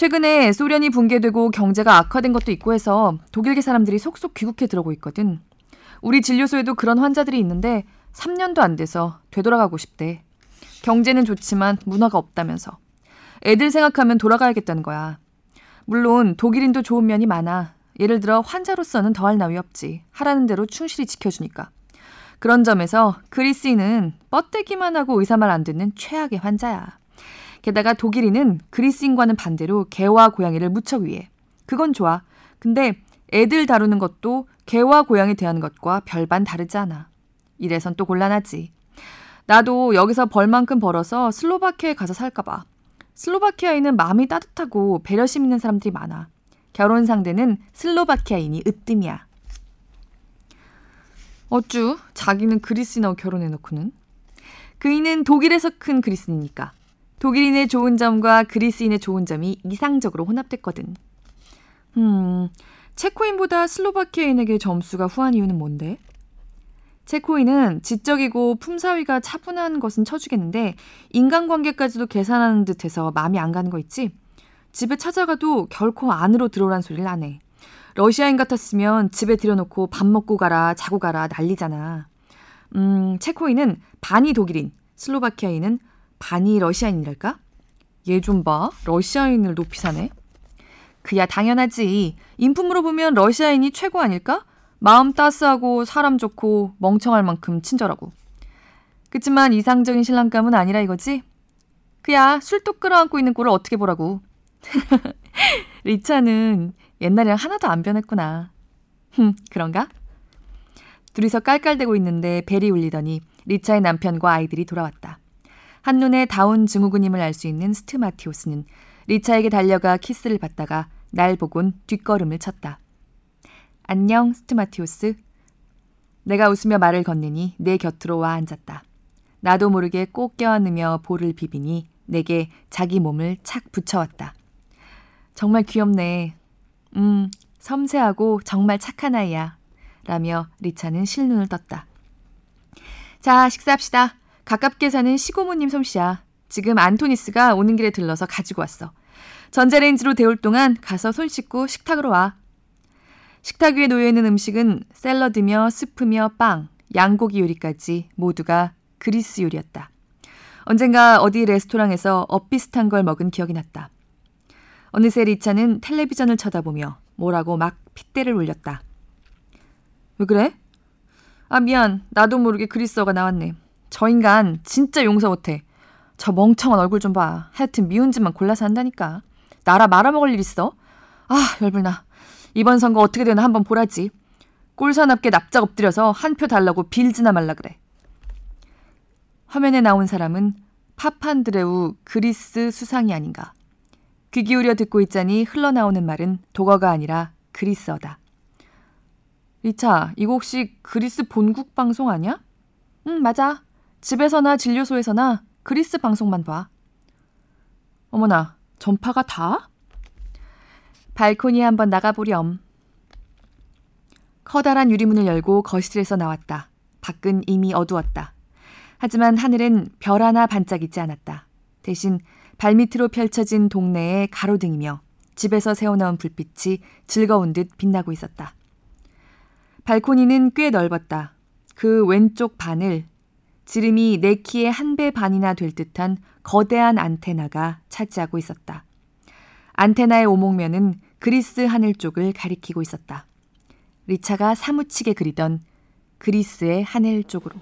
S1: 최근에 소련이 붕괴되고 경제가 악화된 것도 있고 해서 독일계 사람들이 속속 귀국해 들어오고 있거든. 우리 진료소에도 그런 환자들이 있는데 3년도 안 돼서 되돌아가고 싶대. 경제는 좋지만 문화가 없다면서. 애들 생각하면 돌아가야겠다는 거야. 물론 독일인도 좋은 면이 많아. 예를 들어 환자로서는 더할 나위 없지. 하라는 대로 충실히 지켜주니까. 그런 점에서 그리스인은 뻗대기만 하고 의사 말 안 듣는 최악의 환자야. 게다가 독일인은 그리스인과는 반대로 개와 고양이를 무척 위해. 그건 좋아. 근데 애들 다루는 것도 개와 고양이 대하는 것과 별반 다르지 않아. 이래선 또 곤란하지. 나도 여기서 벌만큼 벌어서 슬로바키아에 가서 살까봐. 슬로바키아에는 마음이 따뜻하고 배려심 있는 사람들이 많아. 결혼 상대는 슬로바키아인이 으뜸이야. 어쭈? 자기는 그리스인하고 결혼해놓고는. 그이는 독일에서 큰 그리스인이니까. 독일인의 좋은 점과 그리스인의 좋은 점이 이상적으로 혼합됐거든. 음, 체코인보다 슬로바키아인에게 점수가 후한 이유는 뭔데? 체코인은 지적이고 품사위가 차분한 것은 쳐주겠는데 인간관계까지도 계산하는 듯해서 마음이 안 가는 거 있지? 집에 찾아가도 결코 안으로 들어오란 소리를 안 해. 러시아인 같았으면 집에 들여놓고 밥 먹고 가라, 자고 가라 난리잖아. 음, 체코인은 반이 독일인, 슬로바키아인은 반이 러시아인이랄까? 얘 좀 봐. 러시아인을 높이 사네. 그야 당연하지. 인품으로 보면 러시아인이 최고 아닐까? 마음 따스하고 사람 좋고 멍청할 만큼 친절하고. 그치만 이상적인 신랑감은 아니라 이거지? 그야 술독 끌어안고 있는 꼴을 어떻게 보라고. 리차는 옛날이랑 하나도 안 변했구나. 흠, 그런가? 둘이서 깔깔대고 있는데 벨이 울리더니 리차의 남편과 아이들이 돌아왔다. 한눈에 다운 증후군임을 알 수 있는 스트마티오스는 리차에게 달려가 키스를 받다가 날 보곤 뒷걸음을 쳤다. 안녕, 스트마티오스. 내가 웃으며 말을 건네니 내 곁으로 와 앉았다. 나도 모르게 꼭 껴안으며 볼을 비비니 내게 자기 몸을 착 붙여왔다. 정말 귀엽네. 음, 섬세하고 정말 착한 아이야. 라며 리차는 실눈을 떴다. 자, 식사합시다. 가깝게 사는 시고모님 솜씨야. 지금 안토니스가 오는 길에 들러서 가지고 왔어. 전자레인지로 데울 동안 가서 손 씻고 식탁으로 와. 식탁 위에 놓여 있는 음식은 샐러드며 스프며 빵, 양고기 요리까지 모두가 그리스 요리였다. 언젠가 어디 레스토랑에서 엇비슷한 걸 먹은 기억이 났다. 어느새 리차는 텔레비전을 쳐다보며 뭐라고 막 핏대를 올렸다. 왜 그래? 아, 미안. 나도 모르게 그리스어가 나왔네. 저 인간 진짜 용서 못해. 저 멍청한 얼굴 좀 봐. 하여튼 미운 짓만 골라서 한다니까. 나라 말아먹을 일 있어? 아, 열불나. 이번 선거 어떻게 되나 한번 보라지. 꼴사납게 납작 엎드려서 한 표 달라고 빌지나 말라 그래. 화면에 나온 사람은 파판드레우 그리스 수상이 아닌가. 귀 기울여 듣고 있자니 흘러나오는 말은 독어가 아니라 그리스어다. 리차, 이거 혹시 그리스 본국 방송 아니야? 응, 맞아. 집에서나 진료소에서나 그리스 방송만 봐. 어머나, 전파가 다? 발코니에 한번 나가보렴. 커다란 유리문을 열고 거실에서 나왔다. 밖은 이미 어두웠다. 하지만 하늘엔 별 하나 반짝이지 않았다. 대신 발밑으로 펼쳐진 동네의 가로등이며 집에서 새어나온 불빛이 즐거운 듯 빛나고 있었다. 발코니는 꽤 넓었다. 그 왼쪽 반을 지름이 내 키의 한 배 반이나 될 듯한 거대한 안테나가 차지하고 있었다. 안테나의 오목면은 그리스 하늘 쪽을 가리키고 있었다. 리차가 사무치게 그리던 그리스의 하늘 쪽으로.